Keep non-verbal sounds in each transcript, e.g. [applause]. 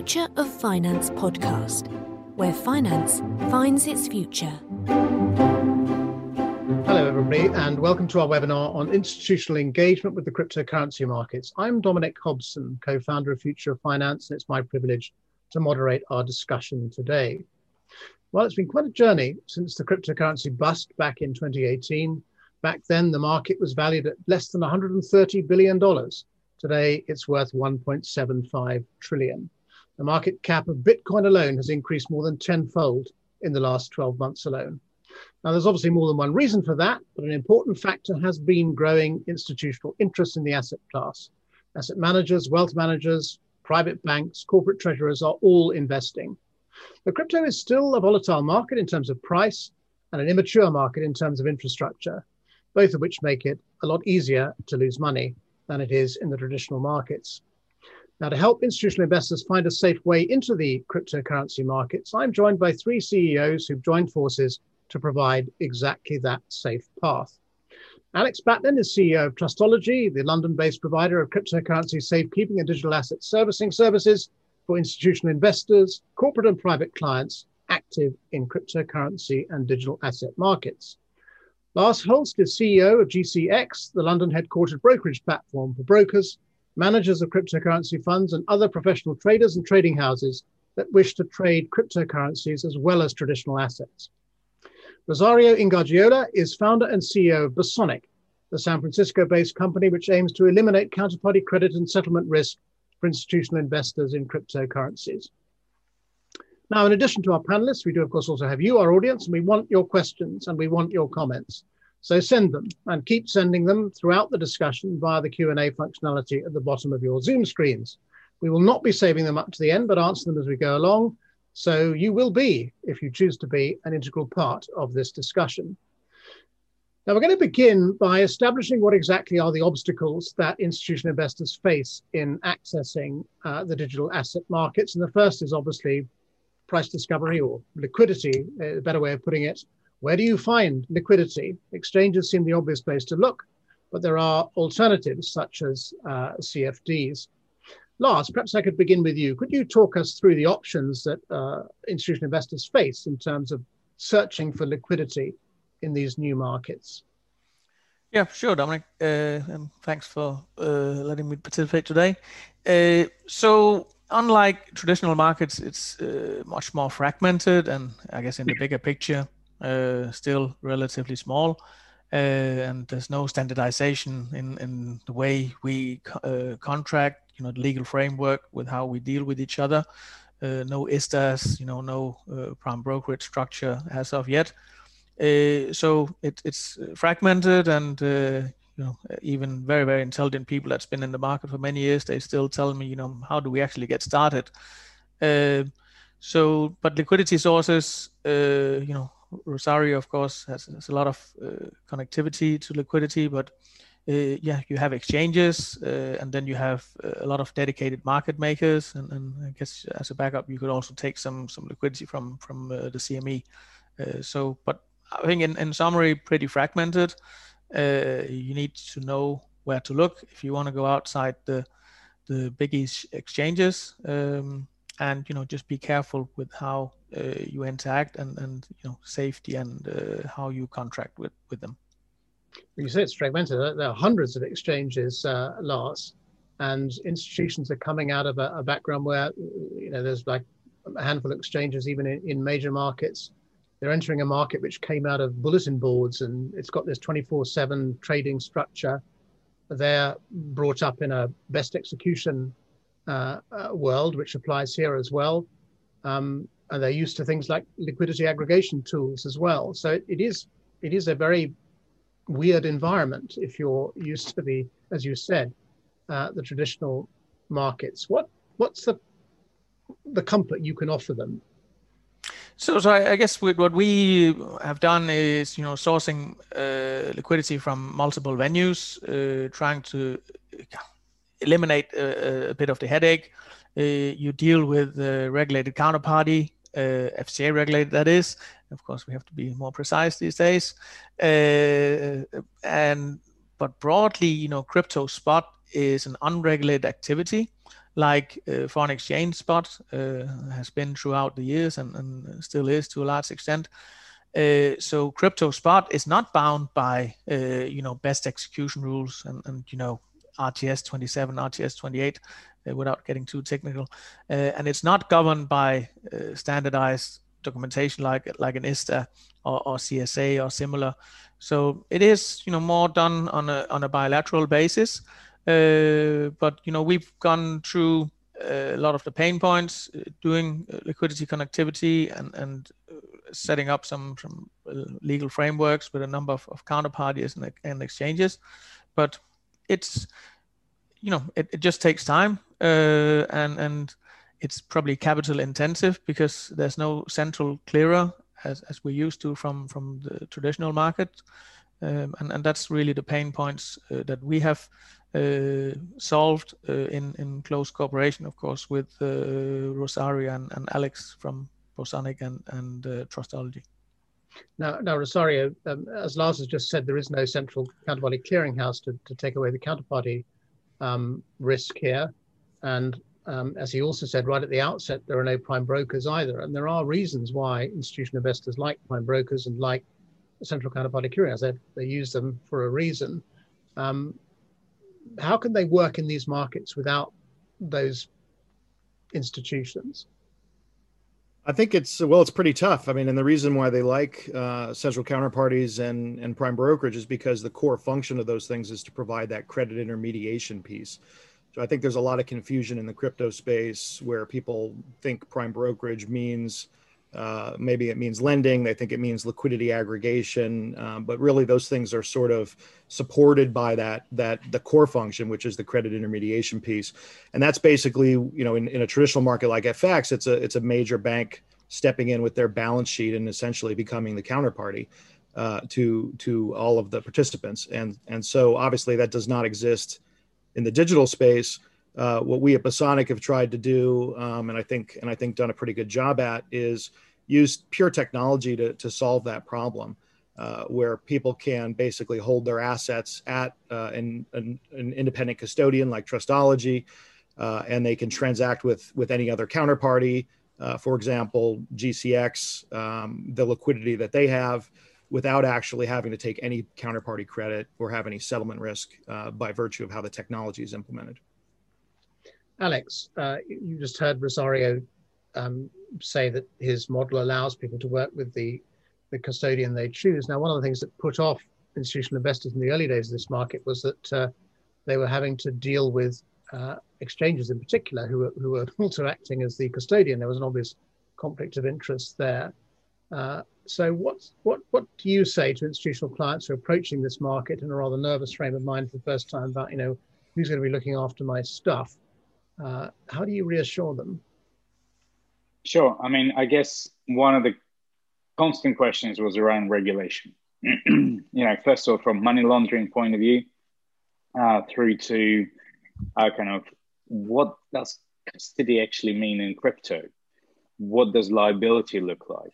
Future of Finance podcast, where finance finds its future. Hello, everybody, and welcome to our webinar on institutional engagement with the cryptocurrency markets. I'm Dominic Hobson, co founder of Future of Finance, and it's my privilege to moderate our discussion today. Well, it's been quite a journey since the cryptocurrency bust back in 2018. Back then, the market was valued at less than $130 billion. Today, it's worth 1.75 trillion. The market cap of Bitcoin alone has increased more than tenfold in the last 12 months alone. Now, there's obviously more than one reason for that, but an important factor has been growing institutional interest in the asset class. Asset managers, wealth managers, private banks, corporate treasurers are all investing. But crypto is still a volatile market in terms of price and an immature market in terms of infrastructure, both of which make it a lot easier to lose money than it is in the traditional markets. Now, to help institutional investors find a safe way into the cryptocurrency markets, I'm joined by three CEOs who've joined forces to provide exactly that safe path. Alex Batlin is CEO of Trustology, the London based provider of cryptocurrency safekeeping and digital asset servicing services for institutional investors, corporate and private clients active in cryptocurrency and digital asset markets. Lars Holst is CEO of GCX, the London headquartered brokerage platform for brokers, managers of cryptocurrency funds, and other professional traders and trading houses that wish to trade cryptocurrencies as well as traditional assets. Rosario Ingargiola is founder and CEO of Bosonic, the San Francisco based company which aims to eliminate counterparty credit and settlement risk for institutional investors in cryptocurrencies. Now, in addition to our panelists, we do, of course, also have you, our audience, and we want your questions and we want your comments. So send them and keep sending them throughout the discussion via the Q&A functionality at the bottom of your Zoom screens. We will not be saving them up to the end, but answer them as we go along. So you will be, if you choose to be, an integral part of this discussion. Now, we're going to begin by establishing what exactly are the obstacles that institutional investors face in accessing uh, the digital asset markets. And the first is obviously price discovery or liquidity, a better way of putting it. Where do you find liquidity? Exchanges seem the obvious place to look, but there are alternatives such as uh, CFDs. Lars, perhaps I could begin with you. Could you talk us through the options that uh, institutional investors face in terms of searching for liquidity in these new markets? Yeah, sure, Dominic. Uh, and thanks for uh, letting me participate today. Uh, so, unlike traditional markets, it's uh, much more fragmented and I guess in the bigger picture, still relatively small. Uh, and there's no standardization in, in the way we uh, contract, you know, the legal framework with how we deal with each other. Uh, no ISDAs, you know, no uh, prime brokerage structure as of yet. so it, it's fragmented and you know even very very intelligent people that's been in the market for many years they still tell me you know how do we actually get started uh, so but liquidity sources uh, you know rosario of course has, has a lot of uh, connectivity to liquidity but uh, yeah you have exchanges uh, and then you have a lot of dedicated market makers and, and, i guess as a backup you could also take some some liquidity from from uh, the cme so but i think in, in summary pretty fragmented. Uh, you need to know where to look if you want to go outside the the big exchanges. Um, and you know just be careful with how uh, you interact and and you know safety and uh, how you contract with with them. You say it's fragmented. There are hundreds of exchanges uh, Lars and institutions are coming out of a, a, background where you know there's like a handful of exchanges even in, in major markets. They're entering a market which came out of bulletin boards and it's got this 24 7 trading structure. They're brought up in a best execution world, which applies here as well. Um, and they're used to things like liquidity aggregation tools as well. So it, it is it is a very weird environment if you're used to the, as you said, uh, the traditional markets. What what's the the comfort you can offer them so, so I, I guess what we have done is, you know, sourcing uh, liquidity from multiple venues, uh, trying to eliminate a, a, bit of the headache. Uh, you deal with the regulated counterparty, uh, FCA regulated, that is. Of course, we have to be more precise these days. Uh, and but broadly, you know, crypto spot is an unregulated activity. like uh, foreign exchange spot uh, has been throughout the years and, and, still is to a large extent. Uh, so crypto spot is not bound by you know best execution rules and, and you know RTS 27, RTS 28, uh, without getting too technical, uh, and it's not governed by standardized documentation like like an ISDA or, or CSA or similar. So it is you know more done on a on a bilateral basis. Uh, but you know we've gone through uh, a lot of the pain points uh, doing liquidity connectivity and and setting up some some legal frameworks with a number of, of counterparties and, and exchanges but it's you know it, it just takes time uh, and and it's probably capital intensive because there's no central clearer as, as we're used to from from the traditional market um, and and that's really the pain points uh, that we have uh, solved uh, in in close cooperation, of course, with uh, Rosario and, and Alex from Bosonic and and Trustology. Now, now Rosario, um, as Lars has just said, there is no central counterparty clearinghouse to, to take away the counterparty um, risk here. And um, as he also said right at the outset, there are no prime brokers either. And there are reasons why institutional investors like prime brokers and like central counterparty clearinghouse. They, they use them for a reason. Um, how can they work in these markets without those institutions? I think it's well, it's pretty tough. I mean, and the reason why they like uh, central counterparties and and prime brokerage is because the core function of those things is to provide that credit intermediation piece. So I think there's a lot of confusion in the crypto space where people think prime brokerage means uh, maybe it means lending. They think it means liquidity aggregation, um, but really those things are sort of supported by that that the core function, which is the credit intermediation piece, and that's basically you know in, in a traditional market like FX, it's a it's a major bank stepping in with their balance sheet and essentially becoming the counterparty uh, to to all of the participants, and and so obviously that does not exist in the digital space. Uh, what we at Bosonic have tried to do, um, and I think and I think done a pretty good job at, is use pure technology to, to solve that problem, uh, where people can basically hold their assets at uh, an, an, an, independent custodian like Trustology, uh, and they can transact with with any other counterparty. Uh, for example, GCX, um, the liquidity that they have without actually having to take any counterparty credit or have any settlement risk by virtue of how the technology is implemented. Alex, uh, you just heard Rosario um, say that his model allows people to work with the, the custodian they choose. Now, one of the things that put off institutional investors in the early days of this market was that uh, they were having to deal with uh, exchanges in particular who were, who were [laughs] also acting as the custodian. There was an obvious conflict of interest there. Uh, so what, what, what do you say to institutional clients who are approaching this market in a rather nervous frame of mind for the first time about, you know, who's going to be looking after my stuff? Uh, how do you reassure them? Sure. I mean, I guess one of the constant questions was around regulation. [clears throat] you know, first of all, from money laundering point of view, uh, through to uh, kind of what does custody actually mean in crypto? What does liability look like?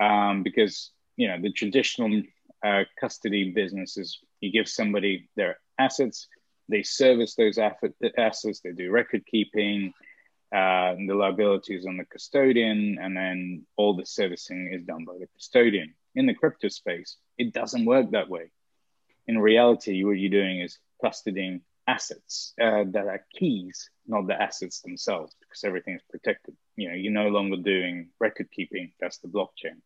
Um, because you know the traditional uh, custody business is you give somebody their assets, they service those assets, they do record keeping, uh, the liabilities on the custodian, and then all the servicing is done by the custodian. In the crypto space, it doesn't work that way. In reality, what you're doing is custodying assets uh, that are keys, not the assets themselves, because everything is protected. You know, you're no longer doing record keeping. That's the blockchain.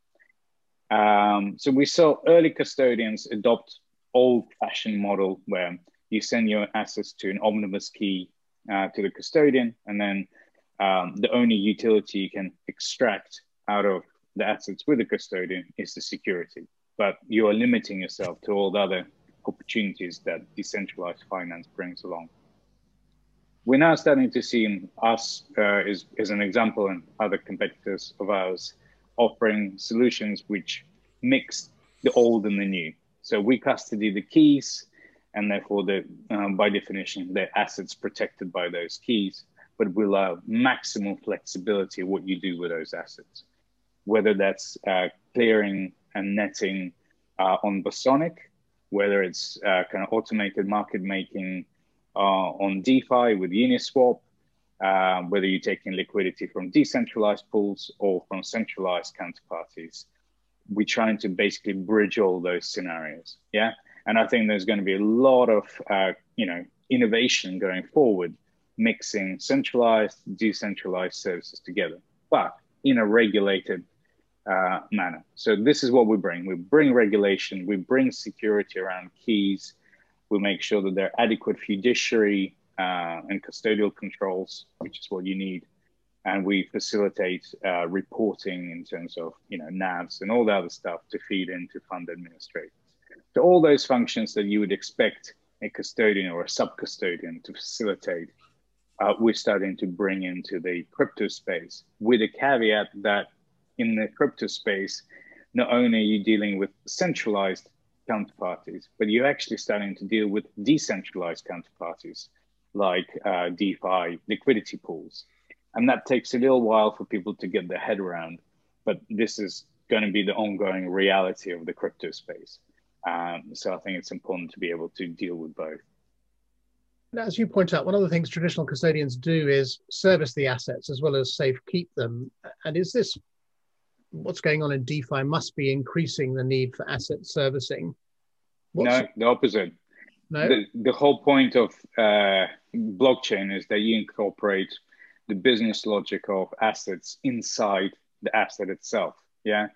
Um, so we saw early custodians adopt old-fashioned model where you send your assets to an omnibus key uh, to the custodian, and then um, the only utility you can extract out of the assets with the custodian is the security. But you are limiting yourself to all the other opportunities that decentralized finance brings along. We're now starting to see us uh, as, as an example and other competitors of ours offering solutions which mix the old and the new. So we custody the keys, and therefore, the, um, by definition, the assets protected by those keys, but we allow maximum flexibility what you do with those assets, whether that's uh, clearing and netting uh, on Bosonic, whether it's uh, kind of automated market making uh, on DeFi with Uniswap, uh, whether you're taking liquidity from decentralized pools or from centralized counterparties. We're trying to basically bridge all those scenarios. Yeah. And I think there's going to be a lot of, uh, you know, innovation going forward, mixing centralized, decentralized services together, but in a regulated uh, manner. So this is what we bring. We bring regulation, we bring security around keys, we make sure that there are adequate fiduciary uh, and custodial controls, which is what you need. And we facilitate uh, reporting in terms of you know NAVs and all the other stuff to feed into fund administrators. So all those functions that you would expect a custodian or a sub-custodian to facilitate, uh, we're starting to bring into the crypto space with a caveat that in the crypto space, not only are you dealing with centralized counterparties, but you're actually starting to deal with decentralized counterparties like uh, DeFi liquidity pools. And that takes a little while for people to get their head around, but this is going to be the ongoing reality of the crypto space. Um, so I think it's important to be able to deal with both. As you point out, one of the things traditional custodians do is service the assets as well as safe keep them. And is this what's going on in DeFi must be increasing the need for asset servicing? What's no, the opposite. No? The, the whole point of uh, blockchain is that you incorporate the business logic of assets inside the asset itself. Yeah.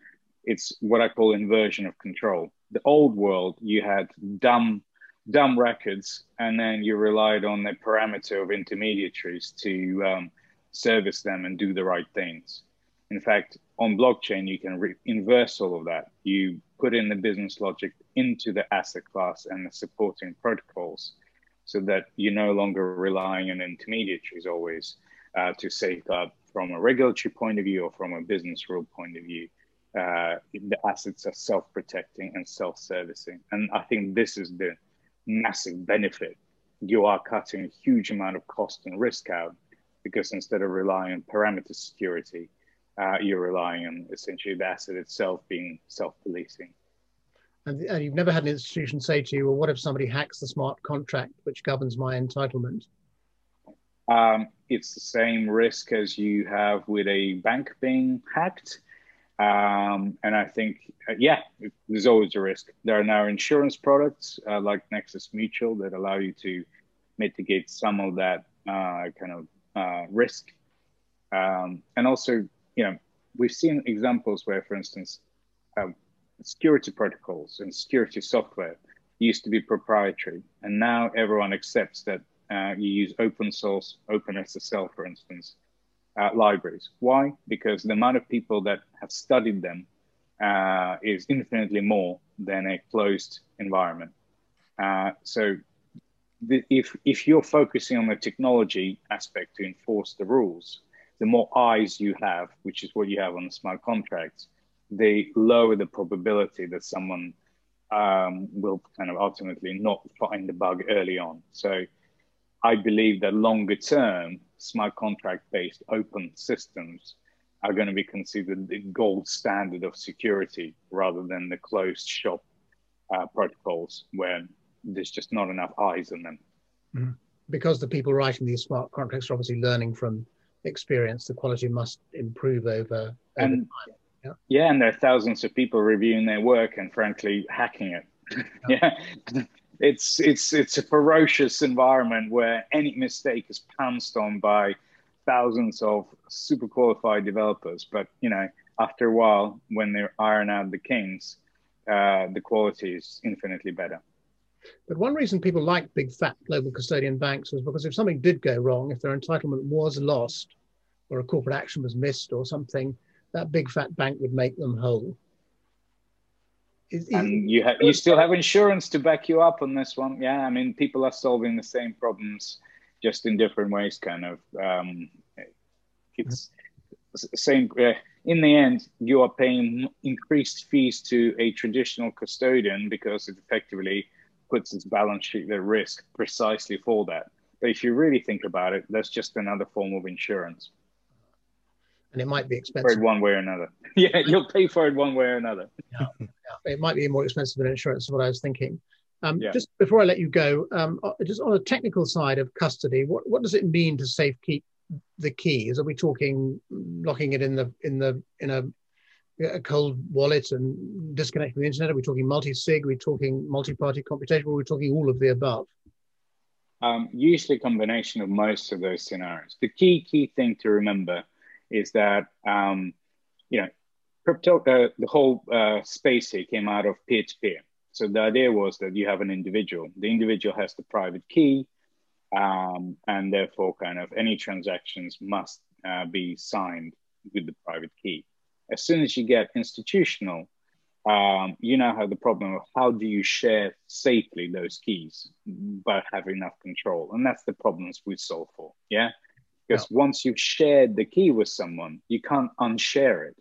It's what I call inversion of control. The old world, you had dumb, dumb records, and then you relied on the perimeter of intermediaries to um, service them and do the right things. In fact, on blockchain, you can re- inverse all of that. You put in the business logic into the asset class and the supporting protocols so that you're no longer relying on intermediaries always uh, to safeguard from a regulatory point of view or from a business rule point of view. Uh, the assets are self-protecting and self-servicing. And I think this is the massive benefit. You are cutting a huge amount of cost and risk out because instead of relying on perimeter security, uh, you're relying on essentially the asset itself being self-policing. And, and, you've never had an institution say to you, well, what if somebody hacks the smart contract which governs my entitlement? Um, it's the same risk as you have with a bank being hacked. Um, and I think, uh, yeah, there's always a risk. There are now insurance products uh, like Nexus Mutual that allow you to mitigate some of that uh, kind of uh, risk. Um, and also, you know, we've seen examples where, for instance, um, security protocols and security software used to be proprietary, and now everyone accepts that uh, you use open source, OpenSSL, for instance, uh, libraries. Why? Because the amount of people that have studied them uh, is infinitely more than a closed environment. Uh, so, the, if if you're focusing on the technology aspect to enforce the rules, the more eyes you have, which is what you have on the smart contracts, they lower the probability that someone um, will kind of ultimately not find the bug early on. So I believe that longer term, smart contract based open systems are going to be considered the gold standard of security rather than the closed shop uh, protocols where there's just not enough eyes on them. Mm-hmm. Because the people writing these smart contracts are obviously learning from experience, the quality must improve over, over and, time. Yeah. yeah, and there are thousands of people reviewing their work and frankly hacking it. [laughs] yeah. It's it's it's a ferocious environment where any mistake is pounced on by thousands of super qualified developers. But you know, after a while, when they iron out the kinks, uh, the quality is infinitely better. But one reason people like big fat global custodian banks was because if something did go wrong, if their entitlement was lost, or a corporate action was missed or something, that big fat bank would make them whole. And you have you still have insurance to back you up on this one. Yeah, I mean, people are solving the same problems, just in different ways. Kind of, um, it's same. Uh, in the end, you are paying increased fees to a traditional custodian because it effectively puts its balance sheet at risk precisely for that. But if you really think about it, that's just another form of insurance. And it might be expensive. one way or another. [laughs] yeah, you'll pay for it one way or another. yeah, yeah. It might be more expensive than insurance, is what I was thinking. Um, yeah. Just before I let you go, um, uh, just on the technical side of custody, what, what does it mean to safe keep the keys? Are we talking locking it in the in the in a a cold wallet and disconnecting the internet? Are we talking multi-sig? Are we talking multi-party computation? Or are we talking all of the above? Um, usually a combination of most of those scenarios. The key key thing to remember is that um, you know crypto uh, the whole uh, space here came out of peer-to-peer. So the idea was that you have an individual. The individual has the private key, um, and therefore, kind of any transactions must uh, be signed with the private key. As soon as you get institutional, um, you now have the problem of how do you share safely those keys but have enough control and that's the problems we solve for yeah because yeah. once you've shared the key with someone you can't unshare it.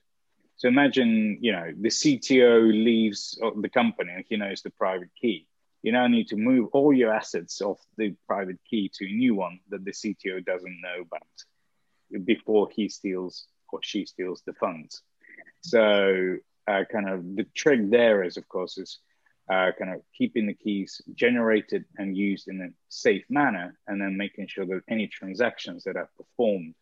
So imagine you know the cto leaves the company and he knows the private key. You now need to move all your assets off the private key to a new one that the cto doesn't know about before he steals or she steals the funds. So uh, kind of the trick there is, of course, is uh, kind of keeping the keys generated and used in a safe manner, and then making sure that any transactions that are performed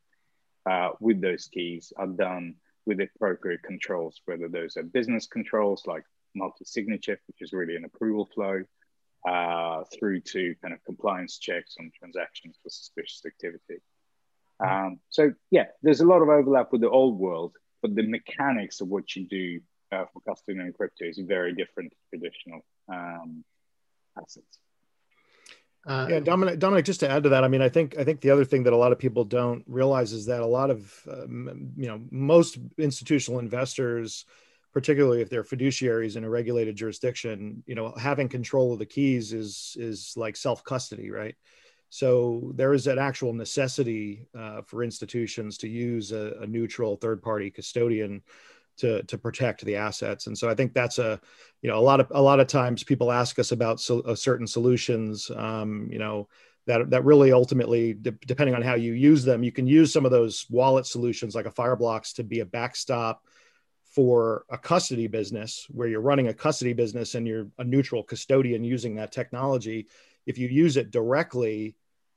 uh, with those keys are done with appropriate controls, whether those are business controls like multi-signature, which is really an approval flow, uh, through to kind of compliance checks on transactions for suspicious activity. Um, so yeah, there's a lot of overlap with the old world, but the mechanics of what you do uh, for custody and crypto is very different to traditional um, assets. Uh, yeah, Dominic. Dominic, just to add to that, I mean, I think I think the other thing that a lot of people don't realize is that a lot of um, you know most institutional investors, particularly if they're fiduciaries in a regulated jurisdiction, you know, having control of the keys is is like self custody, right? So there is an actual necessity uh, for institutions to use a, a neutral third party custodian to to protect the assets. And so i think that's a you know a lot of a lot of times people ask us about so, uh, certain solutions um, you know that that really ultimately de- depending on how you use them you can use some of those wallet solutions like a fireblocks to be a backstop for a custody business where you're running a custody business and you're a neutral custodian using that technology. If you use it directly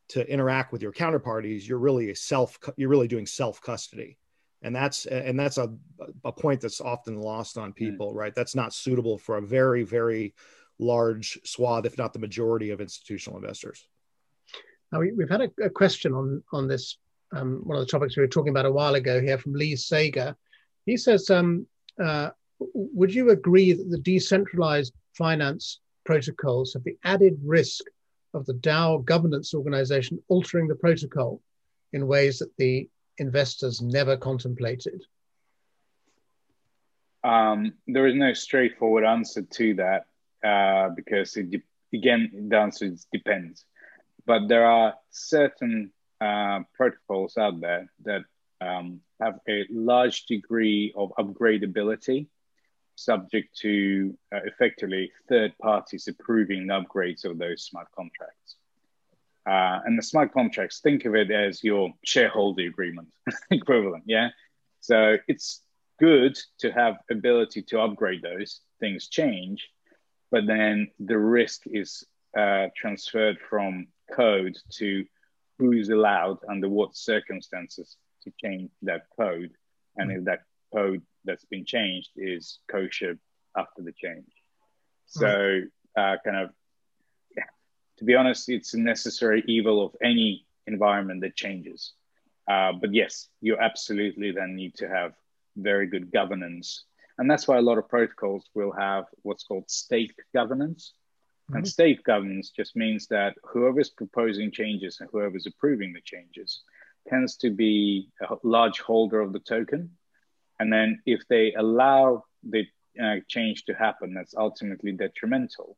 to interact with your counterparties you're really a self you're really doing self custody and that's and that's a, a point that's often lost on people right? That's not suitable for a very very large swath if not the majority of institutional investors. Now we, have had a, a, question on on this um, one of the topics we were talking about a while ago here from lee sager. He says um, uh, would you agree that the decentralized finance protocols have the added risk of the DAO governance organization altering the protocol in ways that the investors never contemplated? Um, there is no straightforward answer to that uh, because it de- again the answer depends. But there are certain uh, protocols out there that um, have a large degree of upgradability, subject to uh, effectively third parties approving upgrades of those smart contracts. Uh, and the smart contracts, think of it as your shareholder agreement [laughs] equivalent. Yeah. So it's good to have ability to upgrade those things change, but then the risk is uh, transferred from code to who's allowed under what circumstances to change that code. And if that code that's been changed is kosher after the change. So uh, kind of to be honest, it's a necessary evil of any environment that changes. Uh, but yes, you absolutely then need to have very good governance. And that's why a lot of protocols will have what's called stake governance. Mm-hmm. And stake governance just means that whoever's proposing changes and whoever's approving the changes tends to be a large holder of the token. And then if they allow the uh, change to happen that's ultimately detrimental,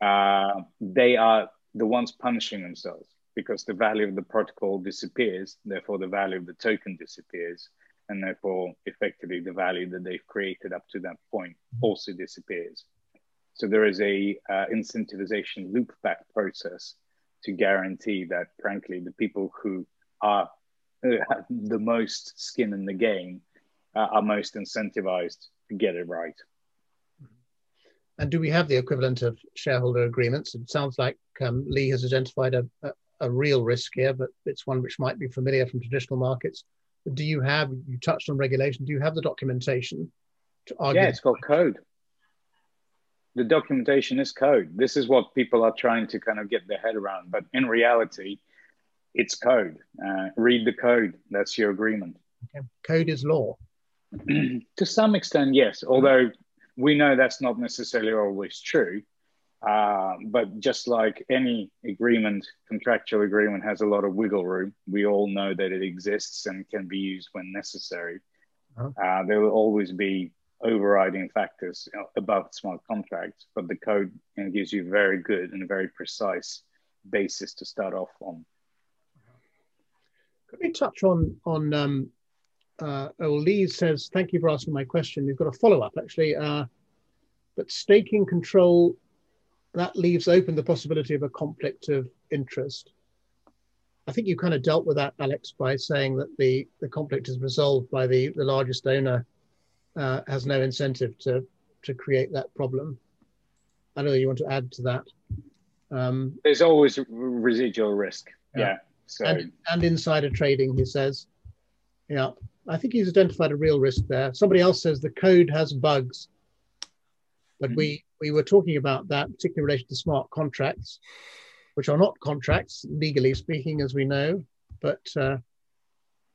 uh, they are the ones punishing themselves because the value of the protocol disappears. Therefore, the value of the token disappears. And therefore, effectively, the value that they've created up to that point also disappears. So there is a uh, incentivization loop back process to guarantee that, frankly, the people who are [laughs] uh, the most skin in the game uh, are most incentivized to get it right. And do we have the equivalent of shareholder agreements? It sounds like um, Lee has identified a, a, a real risk here, but it's one which might be familiar from traditional markets. Do you have, you touched on regulation, do you have the documentation to argue? Yeah, it's called code. The documentation is code. This is what people are trying to kind of get their head around. But in reality, it's code. Uh, read the code. That's your agreement. Okay. Code is law. [clears throat] to some extent, yes. Although we know that's not necessarily always true. Uh, but just like any agreement, contractual agreement has a lot of wiggle room. We all know that it exists and can be used when necessary. Uh-huh. Uh, there will always be overriding factors above smart contracts, but the code gives you very good and very precise basis to start off on. Could we touch on on um, uh, oh, Lee says, thank you for asking my question. You've got a follow up actually. Uh, but staking control that leaves open the possibility of a conflict of interest. I think you kind of dealt with that, Alex, by saying that the, the conflict is resolved by the, the largest owner uh, has no incentive to, to create that problem. I don't know you want to add to that. Um, There's always residual risk. Yeah. yeah so. And, and insider trading, he says. Yeah. I think he's identified a real risk there. Somebody else says the code has bugs. But mm-hmm. we we were talking about that, particularly in relation to smart contracts, which are not contracts legally speaking, as we know. But uh,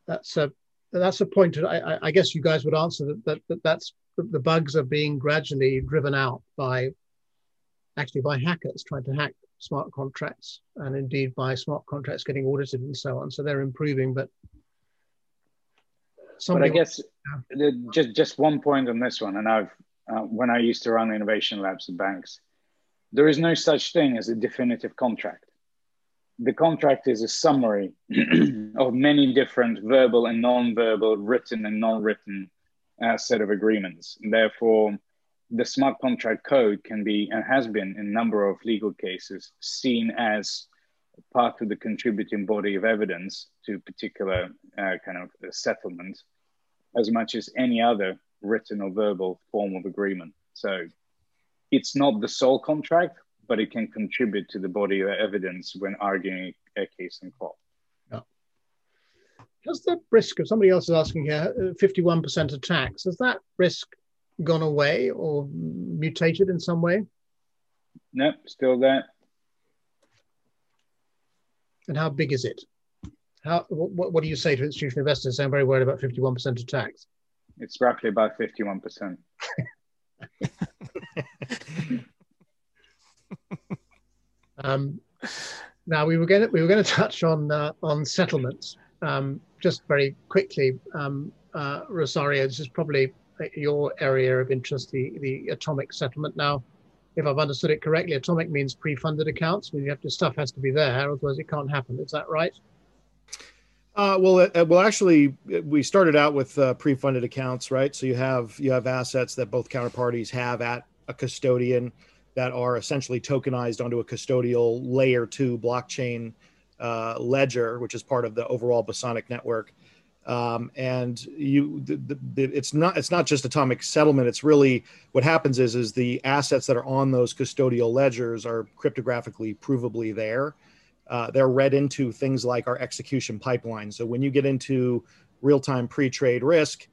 that's a that's a point. I, I, guess you guys would answer that, that, that that's the bugs are being gradually driven out by actually by hackers trying to hack smart contracts and indeed by smart contracts getting audited and so on. So they're improving, but but I guess yeah. just just one point on this one, and I've uh, when I used to run innovation labs at banks, there is no such thing as a definitive contract. The contract is a summary [clears throat] of many different verbal and non-verbal, written and non-written uh, set of agreements. And therefore, the smart contract code can be and has been in a number of legal cases seen as part of the contributing body of evidence to particular uh, kind of settlement as much as any other written or verbal form of agreement. So it's not the sole contract, but it can contribute to the body of evidence when arguing a case in court. Yeah. Has the risk of somebody else is asking here, 51% attacks, has that risk gone away or mutated in some way? No, still there. And how big is it? How, what, what do you say to institutional investors? I'm very worried about 51% attacks. It's roughly about 51%. [laughs] um, now we were going to, we were going to touch on uh, on settlements um, just very quickly. Um, uh, Rosario, this is probably your area of interest, the the atomic settlement. Now, if I've understood it correctly, atomic means pre-funded accounts. You have to stuff has to be there, otherwise it can't happen. Is that right? Uh, well, uh, well, actually, we started out with uh, pre-funded accounts, right? So you have you have assets that both counterparties have at a custodian that are essentially tokenized onto a custodial layer two blockchain uh, ledger, which is part of the overall Bosonic network. Um, and you, the, the, the, it's not it's not just atomic settlement. It's really what happens is is the assets that are on those custodial ledgers are cryptographically provably there uh, they're read into things like our execution pipeline. So when you get into real-time pre-trade risk,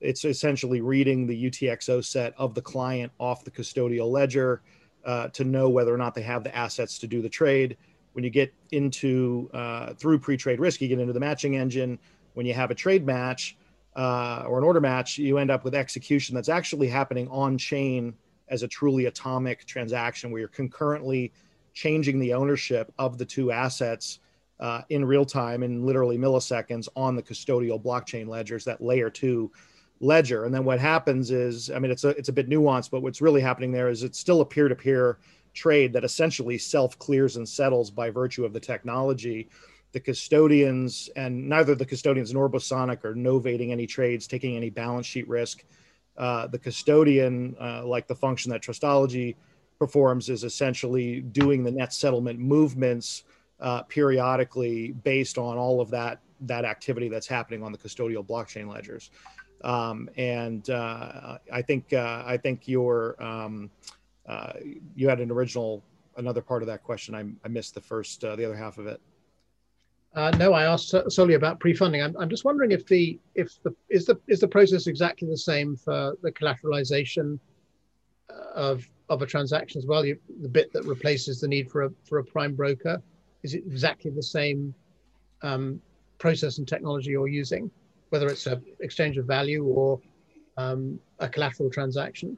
it's essentially reading the UTXO set of the client off the custodial ledger uh, to know whether or not they have the assets to do the trade. When you get into uh, through pre-trade risk, you get into the matching engine. When you have a trade match uh, or an order match, you end up with execution that's actually happening on chain as a truly atomic transaction where you're concurrently changing the ownership of the two assets uh, in real time in literally milliseconds on the custodial blockchain ledgers, that layer two ledger. And then what happens is, I mean, it's a it's a bit nuanced, but what's really happening there is it's still a peer-to-peer trade that essentially self-clears and settles by virtue of the technology. The custodians and neither the custodians nor Bosonic are novating any trades, taking any balance sheet risk. Uh, the custodian, uh, like the function that Trustology performs is essentially doing the net settlement movements uh, periodically based on all of that that activity that's happening on the custodial blockchain ledgers. Um, and uh, I think uh, I think your um, uh, you had an original another part of that question. I, I missed the first the other half of it. Uh, no, I asked solely about pre-funding. I'm, I'm just wondering if the if the is the is the process exactly the same for the collateralization uh, of of a transaction as well. You, the bit that replaces the need for a for a prime broker is it exactly the same um, process and technology you're using, whether it's a exchange of value or um, a collateral transaction?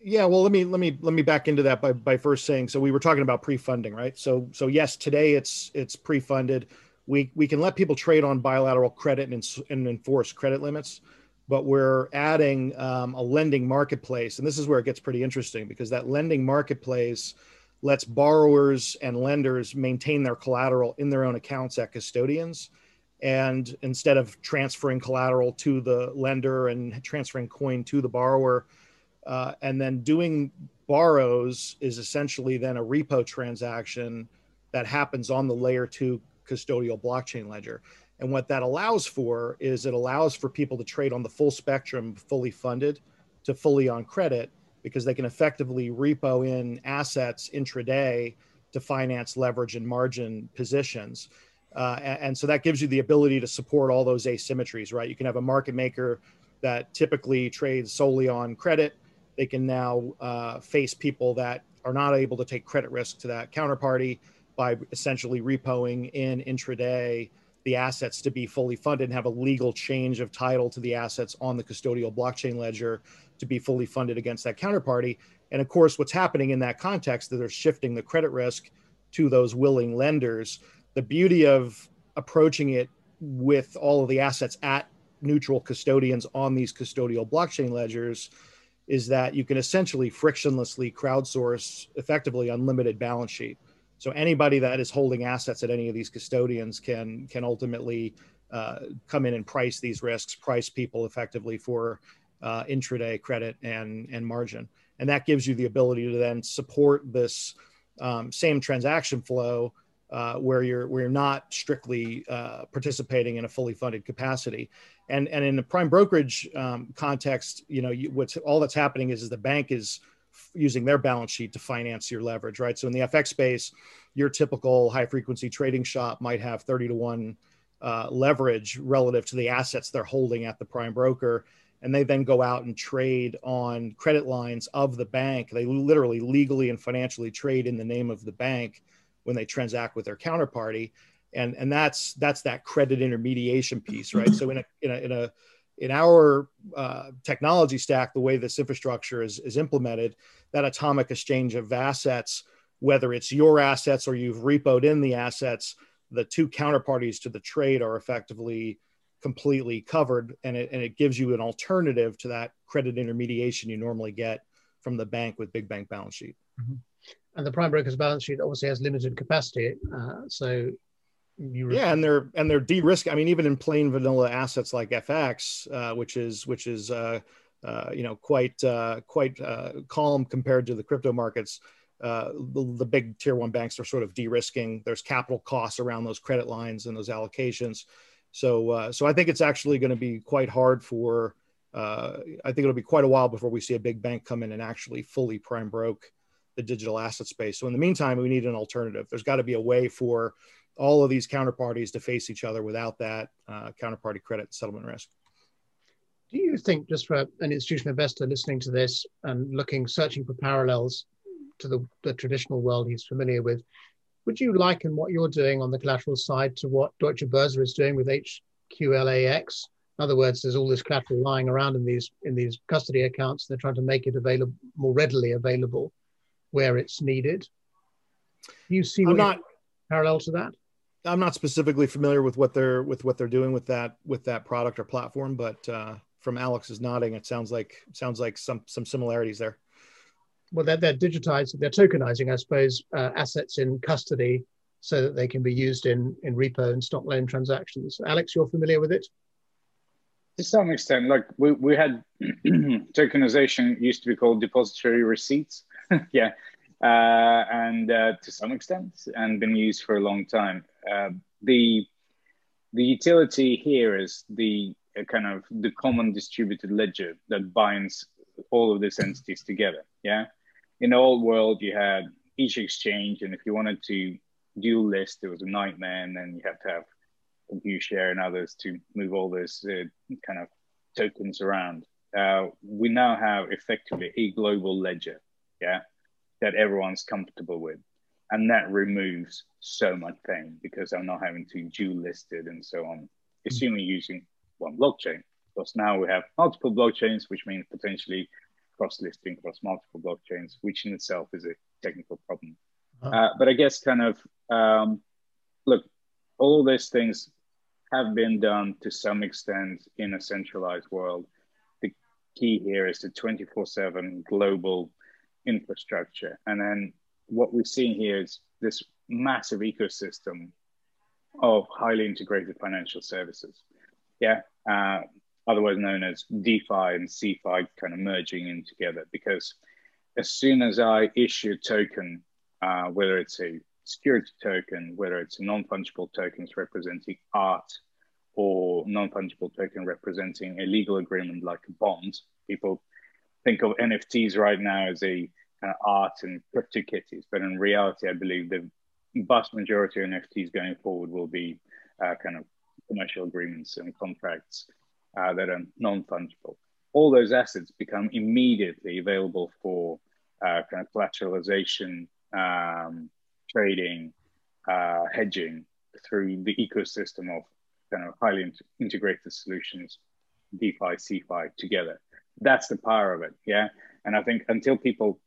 Yeah, well, let me let me let me back into that by by first saying so we were talking about pre-funding, right? So so yes, today it's it's pre-funded. We we can let people trade on bilateral credit and, and enforce credit limits but we're adding um, a lending marketplace. And this is where it gets pretty interesting because that lending marketplace lets borrowers and lenders maintain their collateral in their own accounts at custodians. And instead of transferring collateral to the lender and transferring coin to the borrower, uh, and then doing borrows is essentially then a repo transaction that happens on the layer two custodial blockchain ledger. And what that allows for is it allows for people to trade on the full spectrum, fully funded to fully on credit, because they can effectively repo in assets intraday to finance leverage and margin positions. Uh, and, and, so that gives you the ability to support all those asymmetries, right? You can have a market maker that typically trades solely on credit. They can now uh, face people that are not able to take credit risk to that counterparty by essentially repoing in intraday the assets to be fully funded and have a legal change of title to the assets on the custodial blockchain ledger to be fully funded against that counterparty. And of course, what's happening in that context that they're shifting the credit risk to those willing lenders. The beauty of approaching it with all of the assets at neutral custodians on these custodial blockchain ledgers is that you can essentially frictionlessly crowdsource effectively unlimited balance sheet. So anybody that is holding assets at any of these custodians can can ultimately uh, come in and price these risks, price people effectively for uh, intraday credit and and margin, and that gives you the ability to then support this um, same transaction flow uh, where you're where you're not strictly uh, participating in a fully funded capacity. And and in the prime brokerage um, context, you know, you, what's all that's happening is, is the bank is using their balance sheet to finance your leverage, right? So in the FX space, your typical high frequency trading shop might have 30 to 1 uh, leverage relative to the assets they're holding at the prime broker. And they then go out and trade on credit lines of the bank. They literally legally and financially trade in the name of the bank when they transact with their counterparty. And, and that's that's that credit intermediation piece, right? [clears throat] So in a in a, in a in our uh, technology stack, the way this infrastructure is, is implemented, that atomic exchange of assets, whether it's your assets or you've repoed in the assets, the two counterparties to the trade are effectively completely covered and it, and it gives you an alternative to that credit intermediation you normally get from the bank with big bank balance sheet. Mm-hmm. And the prime broker's balance sheet obviously has limited capacity. Uh, so you yeah and they're and they're de-risk i mean even in plain vanilla assets like fx uh, which is which is uh, uh, you know quite uh, quite uh, calm compared to the crypto markets uh, the, the, big tier one banks are sort of de-risking. There's capital costs around those credit lines and those allocations. So so i think it's actually going to be quite hard for i think it'll be quite a while before we see a big bank come in and actually fully prime broke the digital asset space. So in the meantime we need an alternative. There's got to be a way for all of these counterparties to face each other without that uh, counterparty credit settlement risk. Do you think, just for an institutional investor listening to this and looking, searching for parallels to the, the traditional world he's familiar with, would you liken what you're doing on the collateral side to what Deutsche Börse is doing with HQLAX? In other words, there's all this collateral lying around in these in these custody accounts. They're trying to make it available more readily available where it's needed. Do you see I'm not parallel to that? I'm not specifically familiar with what they're with what they're doing with that with that product or platform, but uh, from Alex's nodding, it sounds like sounds like some some similarities there. Well, they're, they're digitizing, they're tokenizing, I suppose, uh, assets in custody so that they can be used in in repo and stock loan transactions. Alex, you're familiar with it? To some extent, like we, we had [clears throat] tokenization used to be called depository receipts. [laughs] yeah, uh, and uh, to some extent, and been used for a long time. Uh, the the utility here is the uh, kind of the common distributed ledger that binds all of these entities together. Yeah, in the old world, you had each exchange, and if you wanted to dual list, it was a nightmare, and then you had to have Computershare and others to move all those uh, kind of tokens around. Uh, we now have effectively a global ledger, yeah, that everyone's comfortable with, and that removes so much pain because I'm not having to dual list it and so on, assuming using one blockchain. Because now we have multiple blockchains, which means potentially cross-listing across multiple blockchains, which in itself is a technical problem. Uh-huh. Uh, but I guess kind of um, look, all these things have been done to some extent in a centralized world. The key here is the 24/7 global infrastructure, and then what we're seeing here is this massive ecosystem of highly integrated financial services. Yeah, uh, otherwise known as DeFi and CeFi kind of merging in together. Because as soon as I issue a token, uh, whether it's a security token, whether it's non-fungible tokens representing art or non-fungible token representing a legal agreement like a bond, people think of NFTs right now as a of art and crypto kitties, but in reality, I believe the vast majority of NFTs going forward will be uh, kind of commercial agreements and contracts uh, that are non-fungible. All those assets become immediately available for uh, kind of collateralization, um, trading, uh, hedging through the ecosystem of kind of highly in- integrated solutions, DeFi, CeFi together. That's the power of it, yeah. And I think until people,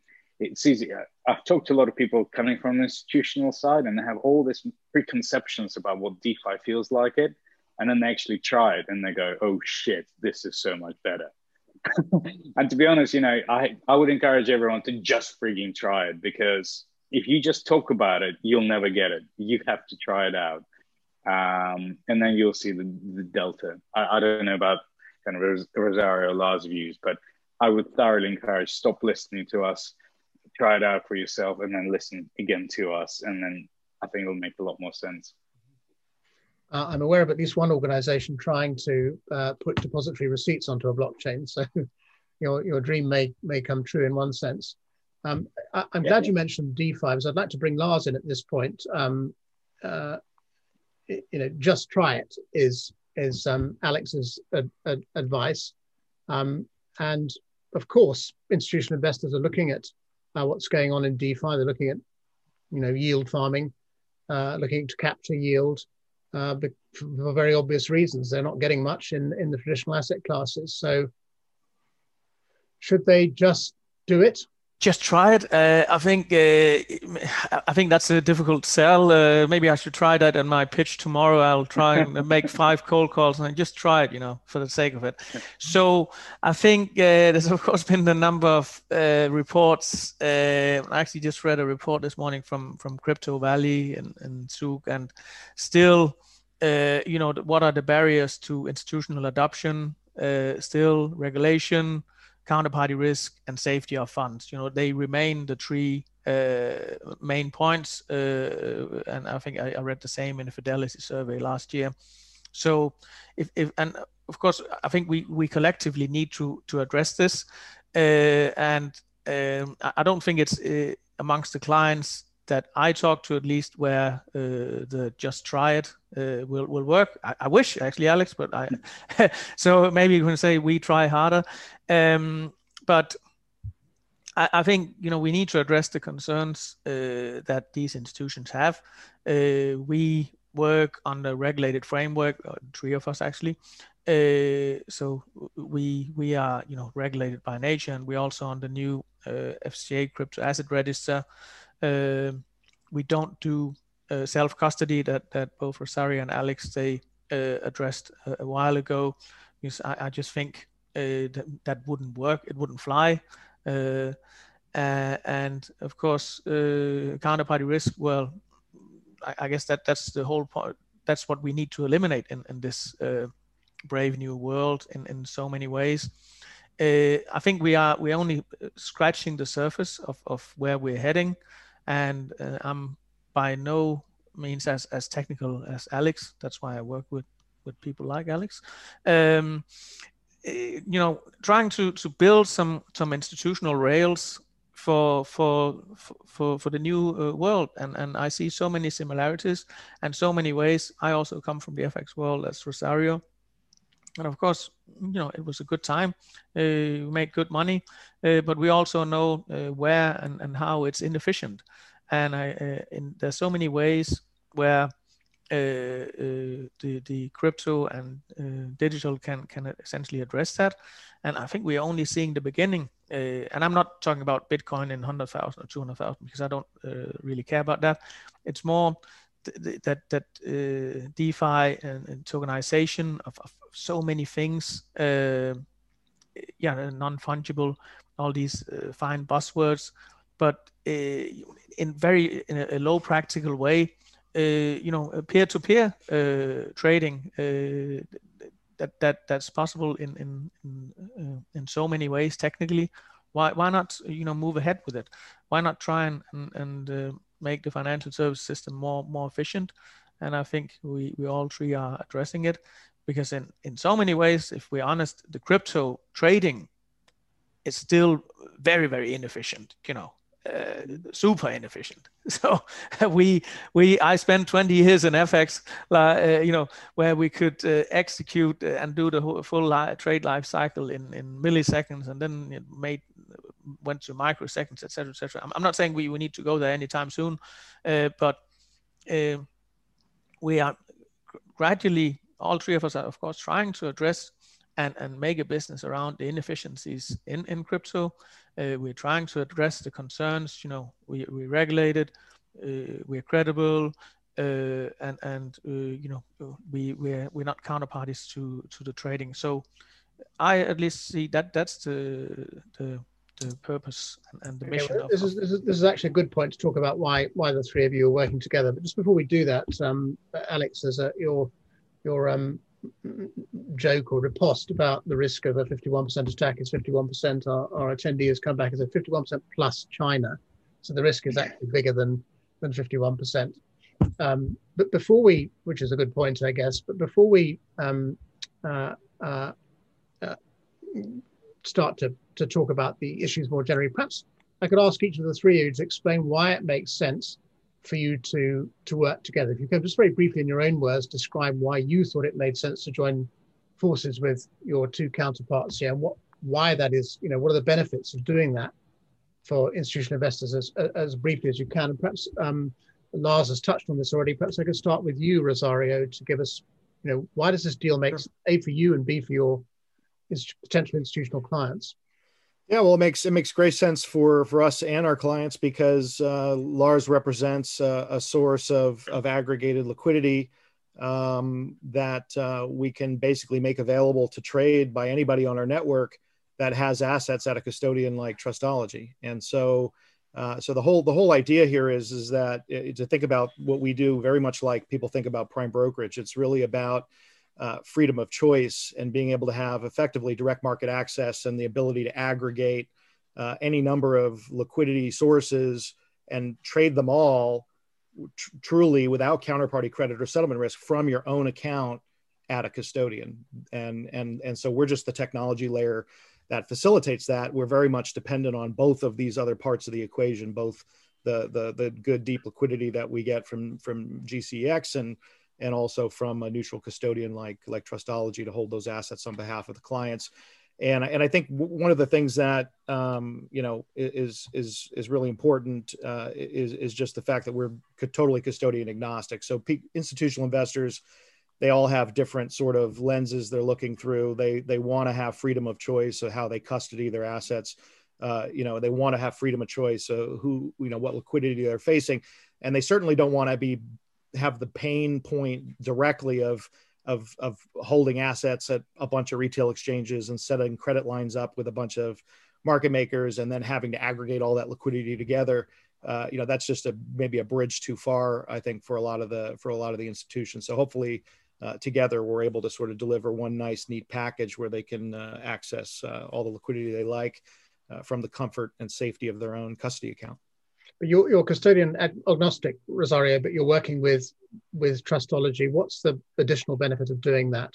it's easy. I've talked to a lot of people coming from the institutional side, and they have all these preconceptions about what DeFi feels like it and then they actually try it and they go oh shit this is so much better. [laughs] And to be honest you know i i would encourage everyone to just freaking try it because if you just talk about it you'll never get it. You have to try it out. Um, and then you'll see the, the delta. I, I don't know about kind of rosario lars views but i would thoroughly encourage stop listening to us try it out for yourself and then listen again to us and then i think it'll make a lot more sense uh, I'm aware of at least one organization trying to uh, put depository receipts onto a blockchain. [laughs] So your, your dream may, may come true in one sense. Um, I, am yeah. glad you mentioned DeFi because I'd like to bring Lars in at this point. Um, uh, you know, just try it is is um, Alex's ad, ad, advice, um, and of course, institutional investors are looking at what's going on in DeFi. They're looking at you know yield farming, uh, looking to capture yield, uh, for very obvious reasons. They're not getting much in, in the traditional asset classes. So, should they just do it? Just try it. Uh, I think uh, I think that's a difficult sell. Uh, maybe I should try that in my pitch tomorrow. I'll try and [laughs] make five cold calls and just try it, you know, for the sake of it. So I think uh, there's of course been a number of uh, reports. I actually just read a report this morning from from Crypto Valley and and Zug, and still uh, you know, what are the barriers to institutional adoption? Uh, still, regulation, counterparty risk, and safety of funds. You know, they remain the three uh, main points. Uh, and I think I, I, read the same in the Fidelity survey last year. So, if, if and of course, I think we we collectively need to to address this. Uh, and um, I don't think it's uh, amongst the clients that I talk to at least where uh, the just try it uh, will will work. I, I, wish actually, Alex, but I [laughs] so maybe you can say we try harder. Um, but I, I, think you know we need to address the concerns uh, that these institutions have. Uh, we work on the regulated framework, uh, three of us actually. Uh, so we we are you know regulated by nature, and we're also on the new FCA crypto asset register. Um, we don't do uh, self custody that that both Rosario and Alex they uh, addressed a, a, while ago. Because I, I just think uh, that, that wouldn't work. It wouldn't fly. Uh, and of course, uh, counterparty risk. Well, I, I, guess that that's the whole part. That's what we need to eliminate in in this brave new world in in so many ways. Uh, I think we are we're only scratching the surface of, of where we're heading and uh, I'm by no means as as technical as Alex. That's why I work with with people like Alex. Um, eh, you know, trying to to build some some institutional rails for for for for the new uh, world and and i see so many similarities and so many ways i also come from the fx world as rosario and of course you know it was a good time. Uh, we made good money uh, but we also know uh, where and, and how it's inefficient. And i uh, in, there's so many ways where uh, uh, the the crypto and digital can can essentially address that. And i think we're only seeing the beginning and i'm not talking about bitcoin in 100000 or 200000 because i don't really care about that. It's more that that uh, DeFi and, and tokenization of, of, so many things, uh, yeah, non fungible, all these uh, fine buzzwords, but uh, in very in a, a low practical way, uh, you know, peer to peer trading that that that's possible in in in, in so many ways technically. Why why not you know move ahead with it? Why not try and and, and make the financial service system more more efficient. And I think we, we all three are addressing it because in, in so many ways, if we're honest, the crypto trading is still very, very inefficient, you know, uh, super inefficient. [laughs] So [laughs] we, we, I spent 20 years in FX, uh, you know, where we could uh, execute and do the whole, full li- trade life cycle in, in milliseconds and then it made went to microseconds, etc., etc. I'm, I'm not saying we, we need to go there anytime soon, uh, but uh, we are gradually, all three of us are, of course, trying to address and, and make a business around the inefficiencies in, in crypto. Uh, we're trying to address the concerns, you know, we, we regulated, uh, we're credible, uh, and and uh, you know we we're we're not counterparties to to the trading. So I at least see that that's the the the purpose and, and the okay, mission. Well, this, is, this, is, this is actually a good point to talk about why why the three of you are working together. But just before we do that, um, Alex, as a, your your um, joke or riposte about the risk of a 51% attack is 51%. Our, our attendee has come back as a 51% plus China, so the risk is actually bigger than than 51%. Um, but before we, which is a good point, I guess, but before we um, uh, uh, uh, start to, to talk about the issues more generally, perhaps I could ask each of the three of you to explain why it makes sense for you to to work together. If you can just very briefly in your own words describe why you thought it made sense to join forces with your two counterparts here and what why that is, you know, what are the benefits of doing that for institutional investors as as briefly as you can. And perhaps um, Lars has touched on this already. Perhaps I could start with you, Rosario, to give us, you know, why does this deal make A for you and B for your potential institutional clients? Yeah, well, it makes it makes great sense for for us and our clients because uh, Lars represents a source of of aggregated liquidity um, that uh, we can basically make available to trade by anybody on our network that has assets at a custodian like Trustology. And so, uh, so the whole the whole idea here is is that uh, to think about what we do very much like people think about prime brokerage. It's really about uh, freedom of choice and being able to have effectively direct market access and the ability to aggregate uh, any number of liquidity sources and trade them all tr- truly without counterparty credit or settlement risk from your own account at a custodian. And and and so we're just the technology layer that facilitates that. We're very much dependent on both of these other parts of the equation both the the the good deep liquidity that we get from from GCX and and also from a neutral custodian like like Trustology to hold those assets on behalf of the clients. And, and I think one of the things that um, you know is is is really important uh, is is just the fact that we're totally custodian agnostic. So institutional investors, they all have different sort of lenses they're looking through. They they want to have freedom of choice of how they custody their assets. Uh, you know, they want to have freedom of choice. So who you know what liquidity they're facing, and they certainly don't want to be have the pain point directly of of of holding assets at a bunch of retail exchanges and setting credit lines up with a bunch of market makers and then having to aggregate all that liquidity together uh, you know that's just a maybe a bridge too far i think for a lot of the for a lot of the institutions. So hopefully uh, together we're able to sort of deliver one nice neat package where they can uh, access uh, all the liquidity they like uh, from the comfort and safety of their own custody account you're, you're custodian agnostic, Rosario, but you're working with with Trustology. What's the additional benefit of doing that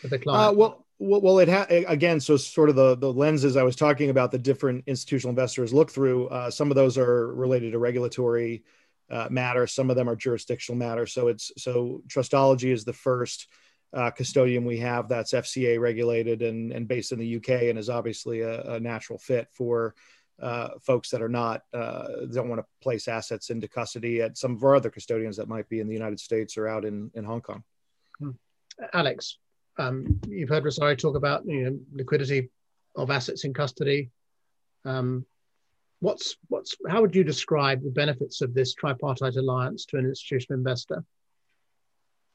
for the client? Uh, well, well, it ha- again, so sort of the the lenses I was talking about, the different institutional investors look through. Uh, some of those are related to regulatory uh, matters. Some of them are jurisdictional matters. So it's so Trustology is the first uh, custodian we have that's FCA regulated and, and based in the UK and is obviously a, a natural fit for uh, folks that are not uh, don't want to place assets into custody at some of our other custodians that might be in the United States or out in, in Hong Kong. Hmm. Alex, um, you've heard Rosario talk about you know, liquidity of assets in custody. Um, what's what's how would you describe the benefits of this tripartite alliance to an institutional investor?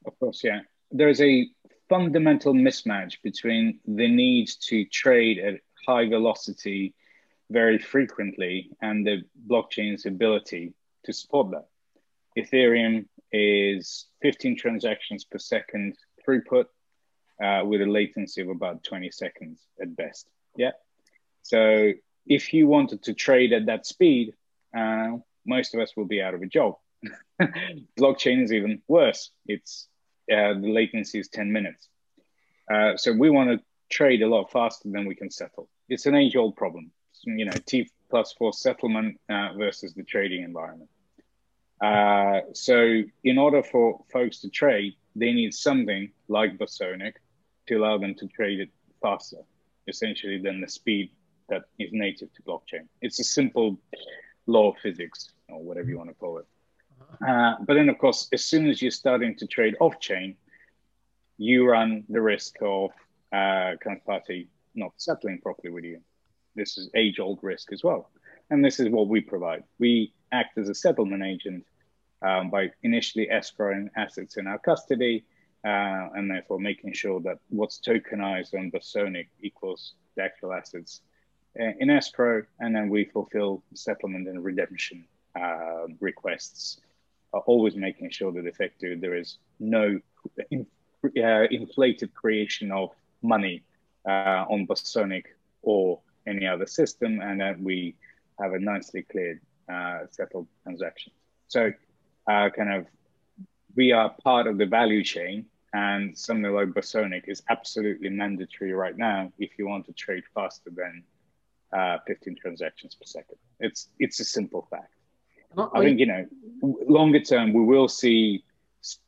Of course, yeah there is a fundamental mismatch between the need to trade at high velocity very frequently and the blockchain's ability to support that. Ethereum is 15 transactions per second throughput uh, with a latency of about 20 seconds at best. Yeah. So if you wanted to trade at that speed, uh, most of us will be out of a job. [laughs] Blockchain is even worse. It's uh, the latency is 10 minutes. Uh, so we want to trade a lot faster than we can settle. It's an age old problem, you know, T plus four settlement uh, versus the trading environment. Uh, so in order for folks to trade, they need something like Bosonic to allow them to trade it faster, essentially than the speed that is native to blockchain. It's a simple law of physics or whatever you want to call it. Uh, but then, of course, as soon as you're starting to trade off chain, you run the risk of uh, counterparty not settling properly with you. This is age old risk as well. And this is what we provide. We act as a settlement agent um, by initially escrowing assets in our custody uh, and therefore making sure that what's tokenized on Bosonic equals the actual assets uh, in escrow. And then we fulfill settlement and redemption uh, requests are always making sure that effectively there is no in, uh, inflated creation of money uh, on Bosonic or any other system, and that we have a nicely cleared uh, settled transaction. So, uh, kind of, we are part of the value chain, and something like Bosonic is absolutely mandatory right now if you want to trade faster than uh, 15 transactions per second. It's it's a simple fact. I think you know, longer term, we will see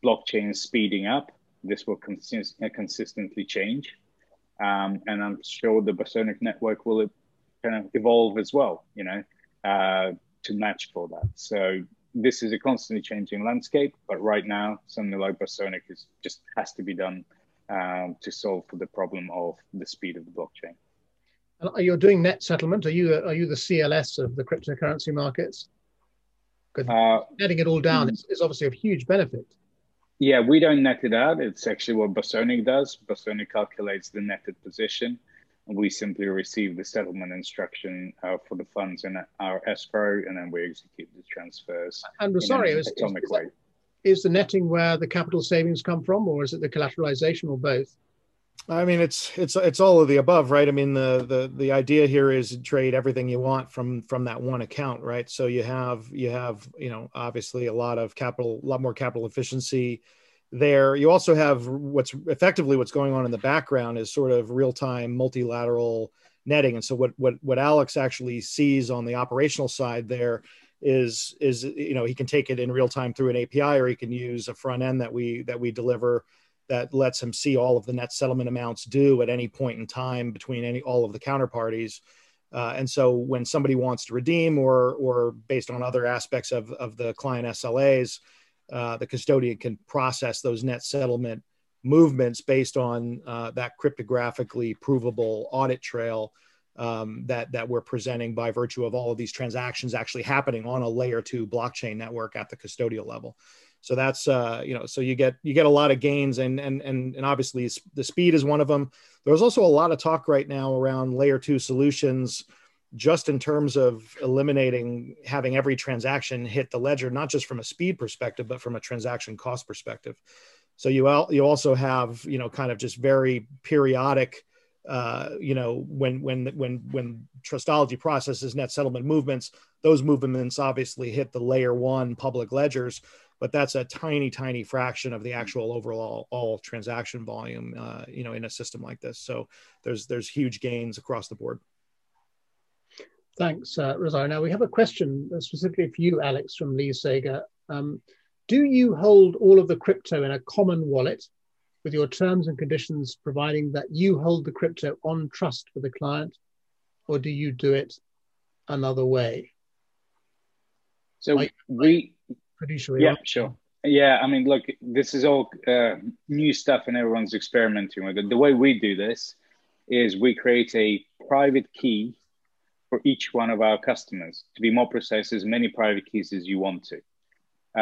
blockchain speeding up. This will consist- consistently change, um, and I'm sure the Bosonic network will kind of evolve as well. You know, uh, to match for that. So this is a constantly changing landscape, but right now, something like Bosonic is just has to be done um, to solve for the problem of the speed of the blockchain. You're you doing net settlement. Are you are you the CLS of the cryptocurrency markets? Because uh, netting it all down is, is, obviously a huge benefit. Yeah, we don't net it out. It's actually what Bosonic does. Bosonic calculates the netted position. And we simply receive the settlement instruction uh, for the funds in our escrow, and then we execute the transfers. And sorry, is, is, is, that, is the netting where the capital savings come from, or is it the collateralization, or both? I mean, it's it's it's all of the above, right? I mean, the the the idea here is trade everything you want from from that one account, right? So you have you have you know obviously a lot of capital, a lot more capital efficiency there. You also have what's effectively what's going on in the background is sort of real time multilateral netting, and so what what what Alex actually sees on the operational side there is is you know he can take it in real time through an API, or he can use a front end that we that we deliver that lets him see all of the net settlement amounts due at any point in time between any all of the counterparties. Uh, and so when somebody wants to redeem or or based on other aspects of, of the client SLAs, uh, the custodian can process those net settlement movements based on uh, that cryptographically provable audit trail um, that that we're presenting by virtue of all of these transactions actually happening on a layer two blockchain network at the custodial level. So that's uh, you know, so you get you get a lot of gains, and and and and obviously the speed is one of them. There's also a lot of talk right now around layer two solutions, just in terms of eliminating having every transaction hit the ledger, not just from a speed perspective, but from a transaction cost perspective. So you al- you also have you know kind of just very periodic uh, you know, when when when when Trustology processes net settlement movements, those movements obviously hit the layer one public ledgers, but that's a tiny, tiny fraction of the actual overall all transaction volume, uh, you know, in a system like this. So there's there's huge gains across the board. Thanks, uh, Rosario. Now we have a question specifically for you, Alex, from Lee Sager. Um, do you hold all of the crypto in a common wallet with your terms and conditions providing that you hold the crypto on trust for the client, or do you do it another way? So like, we fiduciary. Yeah, sure. Yeah, I mean, look, this is all uh, new stuff, and everyone's experimenting with it. The way we do this is we create a private key for each one of our customers. To be more precise, as many private keys as you want to.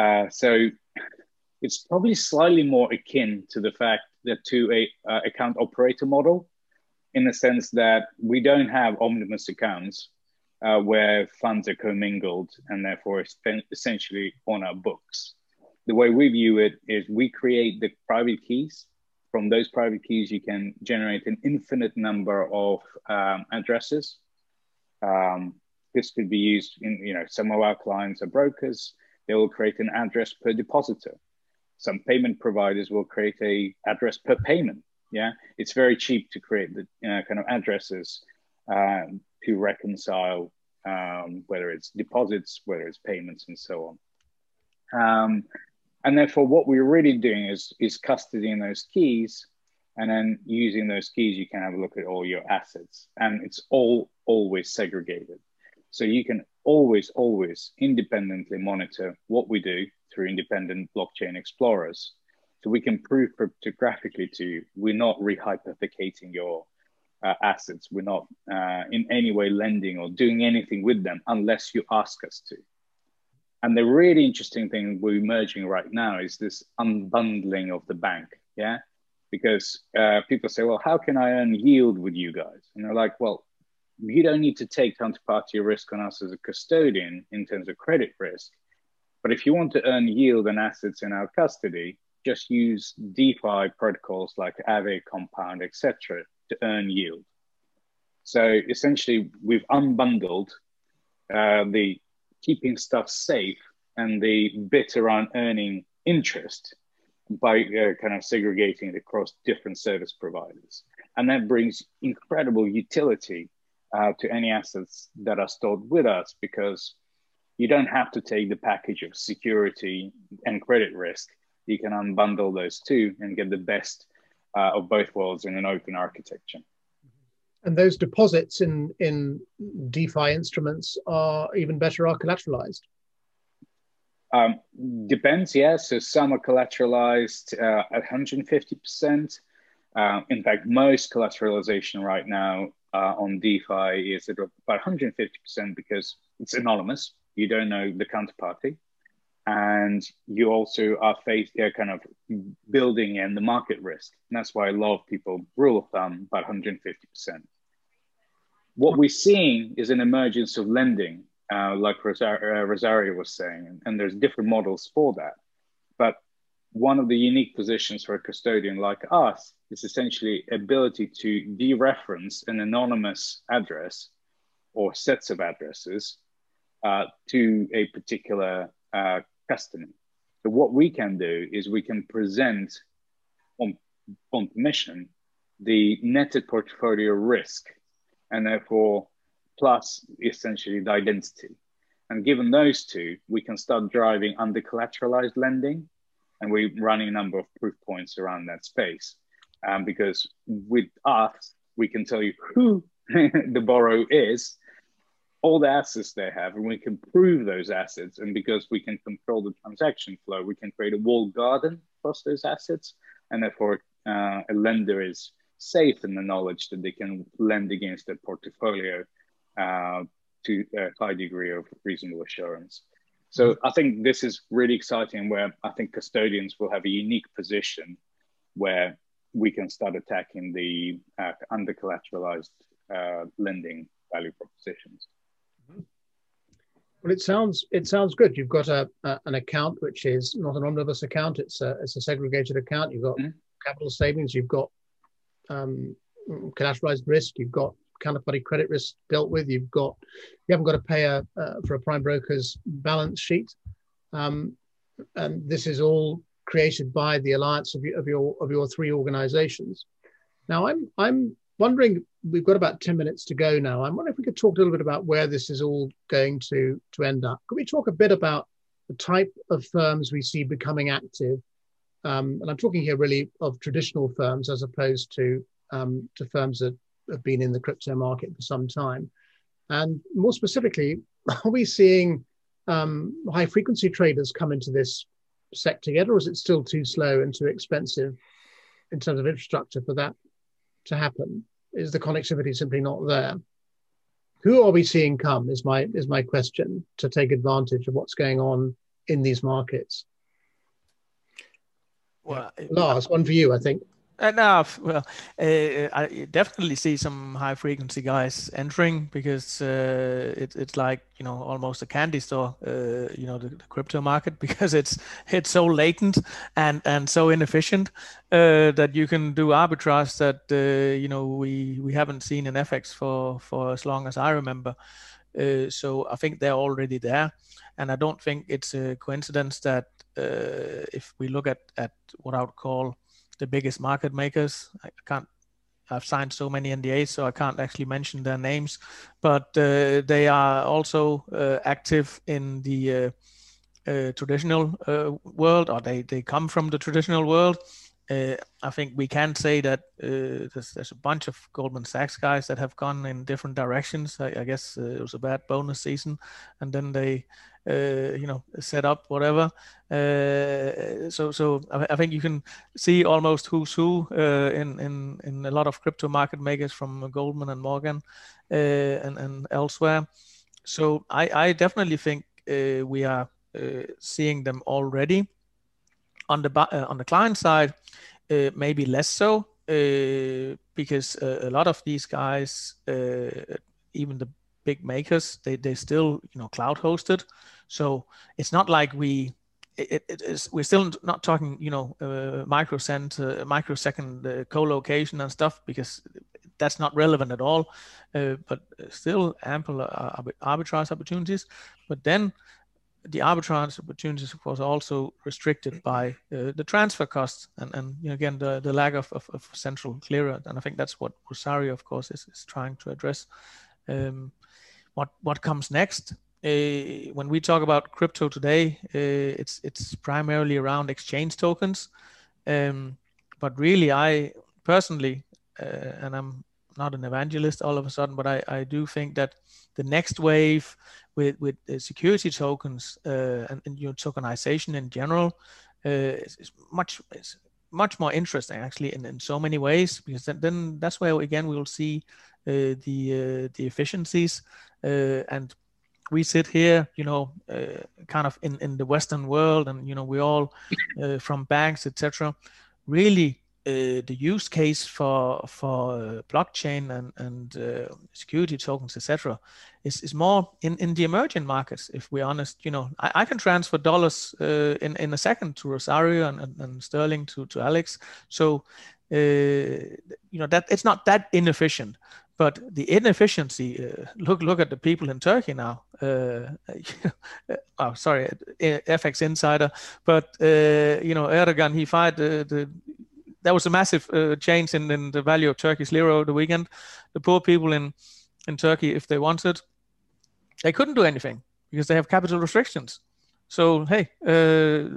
Uh, so it's probably slightly more akin to the fact that to a uh, account operator model, in the sense that we don't have omnibus accounts uh, where funds are commingled and therefore essentially on our books. The way we view it is we create the private keys. From those private keys, you can generate an infinite number of um, addresses. Um, this could be used in, you know, some of our clients are brokers. They will create an address per depositor. Some payment providers will create a address per payment. Yeah, it's very cheap to create the know, kind of addresses um, to reconcile um, whether it's deposits, whether it's payments, and so on. Um, and therefore, what we're really doing is is custodying those keys, and then using those keys, you can have a look at all your assets, and it's all always segregated. So you can always, always independently monitor what we do through independent blockchain explorers. So we can prove cryptographically to you, we're not rehypothecating your uh, assets. We're not uh, in any way lending or doing anything with them unless you ask us to. And the really interesting thing we're emerging right now is this unbundling of the bank. Yeah. Because uh, people say, well, how can I earn yield with you guys? And they're like, well, you don't need to take counterparty risk on us as a custodian in terms of credit risk. But if you want to earn yield and assets in our custody, just use DeFi protocols like Aave, Compound, etc to earn yield. So essentially, we've unbundled uh, the keeping stuff safe and the bit around earning interest by uh, kind of segregating it across different service providers. And that brings incredible utility uh, to any assets that are stored with us because you don't have to take the package of security and credit risk. You can unbundle those two and get the best uh, of both worlds in an open architecture. And those deposits in in DeFi instruments are even better are collateralized. Um, depends, yeah. So some are collateralized uh, at 150%. Uh, in fact, most collateralization right now uh, on DeFi is at about 150% because it's anonymous. You don't know the counterparty and you also are faced uh, kind of building in the market risk. And that's why a lot of people rule of thumb about 150%. What we're seeing is an emergence of lending, uh, like Rosario, uh, Rosario was saying, and, and there's different models for that. But one of the unique positions for a custodian like us is essentially ability to dereference an anonymous address or sets of addresses uh, to a particular uh, customer. So what we can do is we can present on, on permission the netted portfolio risk and therefore plus essentially the identity. And given those two, we can start driving under collateralized lending and we're running a number of proof points around that space. Um, because with us, we can tell you who [laughs] the borrower is all the assets they have and we can prove those assets. And because we can control the transaction flow we can create a walled garden across those assets. And therefore uh, a lender is safe in the knowledge that they can lend against their portfolio uh, to a high degree of reasonable assurance. So i think this is really exciting where i think custodians will have a unique position where we can start attacking the uh, under collateralized uh, lending value propositions well, it sounds it sounds good. You've got a, a, an account which is not an omnibus account; it's a it's a segregated account. You've got mm-hmm. capital savings. You've got um, collateralized risk. You've got counterparty credit risk dealt with. You've got you haven't got to pay a uh, for a prime broker's balance sheet. Um, and this is all created by the alliance of, of your of your three organizations. Now, I'm I'm wondering. We've got about ten minutes to go now. I'm wondering if we could talk a little bit about where this is all going to to end up. Could we talk a bit about the type of firms we see becoming active? Um, and I'm talking here really of traditional firms as opposed to um, to firms that have been in the crypto market for some time. And more specifically, [laughs] are we seeing um, high frequency traders come into this sector yet, or is it still too slow and too expensive in terms of infrastructure for that to happen? Is the connectivity simply not there? Who are we seeing come? Is my is my question to take advantage of what's going on in these markets. Well, Lars, one for you, I think. Uh, well, uh, I definitely see some high frequency guys entering because uh, it, it's like you know almost a candy store, uh, you know, the, the, crypto market [laughs] because it's it's so latent and and so inefficient uh, that you can do arbitrage that uh, you know we we haven't seen in FX for for as long as I remember. so I think they're already there, and I don't think it's a coincidence that if we look at at what I would call the biggest market makers. I can't. I've signed so many NDAs, so I can't actually mention their names, but uh, they are also uh, active in the uh, uh traditional uh, world, or they they come from the traditional world. I think we can say that there's, there's, a bunch of Goldman Sachs guys that have gone in different directions. I, I guess it was a bad bonus season, and then they uh, you know set up whatever. Uh, so so I, think you can see almost who's who uh, in in in a lot of crypto market makers from Goldman and Morgan uh, and and elsewhere. So I I definitely think uh, we are uh, seeing them already. On the on the client side maybe less so because a lot of these guys even the big makers they they still you know cloud hosted. So it's not like we it, it is we're still not talking you know uh, microcent uh, microsecond uh, co-location and stuff because that's not relevant at all. Uh, but still ample uh, arbitrage opportunities. But then the arbitrage opportunities of course are also restricted by uh, the transfer costs and, and you know, again the, the lack of, of, of, central clearer. And i think that's what rosario of course is, is trying to address. Um, what what comes next. Uh, when we talk about crypto today, uh, it's it's primarily around exchange tokens, um, but really, I personally, uh, and I'm not an evangelist all of a sudden, but I, I do think that the next wave with with security tokens uh, and, and you know, tokenization in general uh, is, is, much is much more interesting actually in, in so many ways because then, then that's where again we will see uh, the the efficiencies uh, and we sit here, you know, uh, kind of in, in the Western world, and you know, we all uh, from banks, etc. Really, uh, the use case for for uh, blockchain and and uh, security tokens, etc., is is more in in the emerging markets. If we're honest, you know, I, I can transfer dollars in in a second to Rosario and, and, and Sterling to to Alex. So. you know that it's not that inefficient but the inefficiency uh, look look at the people in turkey now. Uh, [laughs] oh sorry fx insider. But uh, you know erdogan he fired the, the there was a massive uh, change in, in the value of turkish lira over the weekend. The poor people in in turkey if they wanted they couldn't do anything because they have capital restrictions. So hey uh,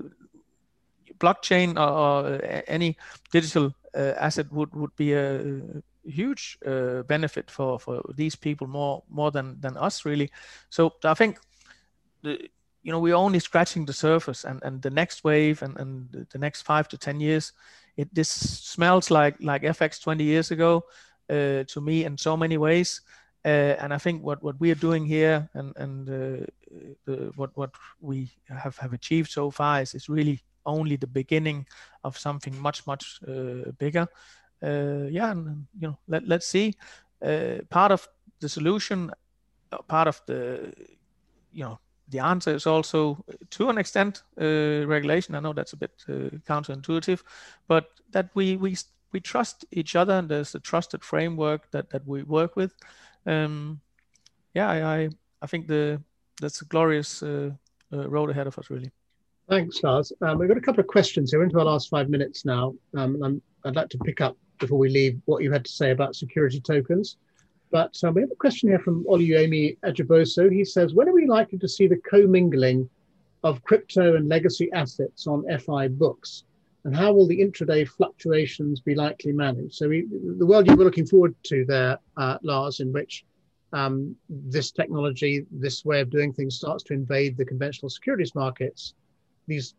blockchain or, or, any digital uh, asset would would be a huge uh, benefit for for these people more more than than us really. So i think the you know we're only scratching the surface and and the next wave and and the next five to ten years it this smells like like fx 20 years ago uh, to me in so many ways. Uh, and I think what, what we are doing here and and uh, the, what what we have, have achieved so far is, is really only the beginning of something much much uh, bigger uh, yeah, and you know, let let's see. Uh, part of the solution, uh, part of the, you know, the answer is also to an extent uh, regulation. I know that's a bit uh, counterintuitive, but that we we we trust each other and there's a trusted framework that that we work with. Um, yeah, I, I, I think the that's a glorious uh, road ahead of us really. Thanks, Lars. Um, we've got a couple of questions here. Into our last five minutes now. Um, I'd like to pick up before we leave what you had to say about security tokens. But um, we have a question here from Oluyemi Ajiboso. He says, when are we likely to see the commingling of crypto and legacy assets on FI books? And how will the intraday fluctuations be likely managed? So we, the world you were looking forward to there, uh, Lars, in which um, this technology, this way of doing things starts to invade the conventional securities markets, these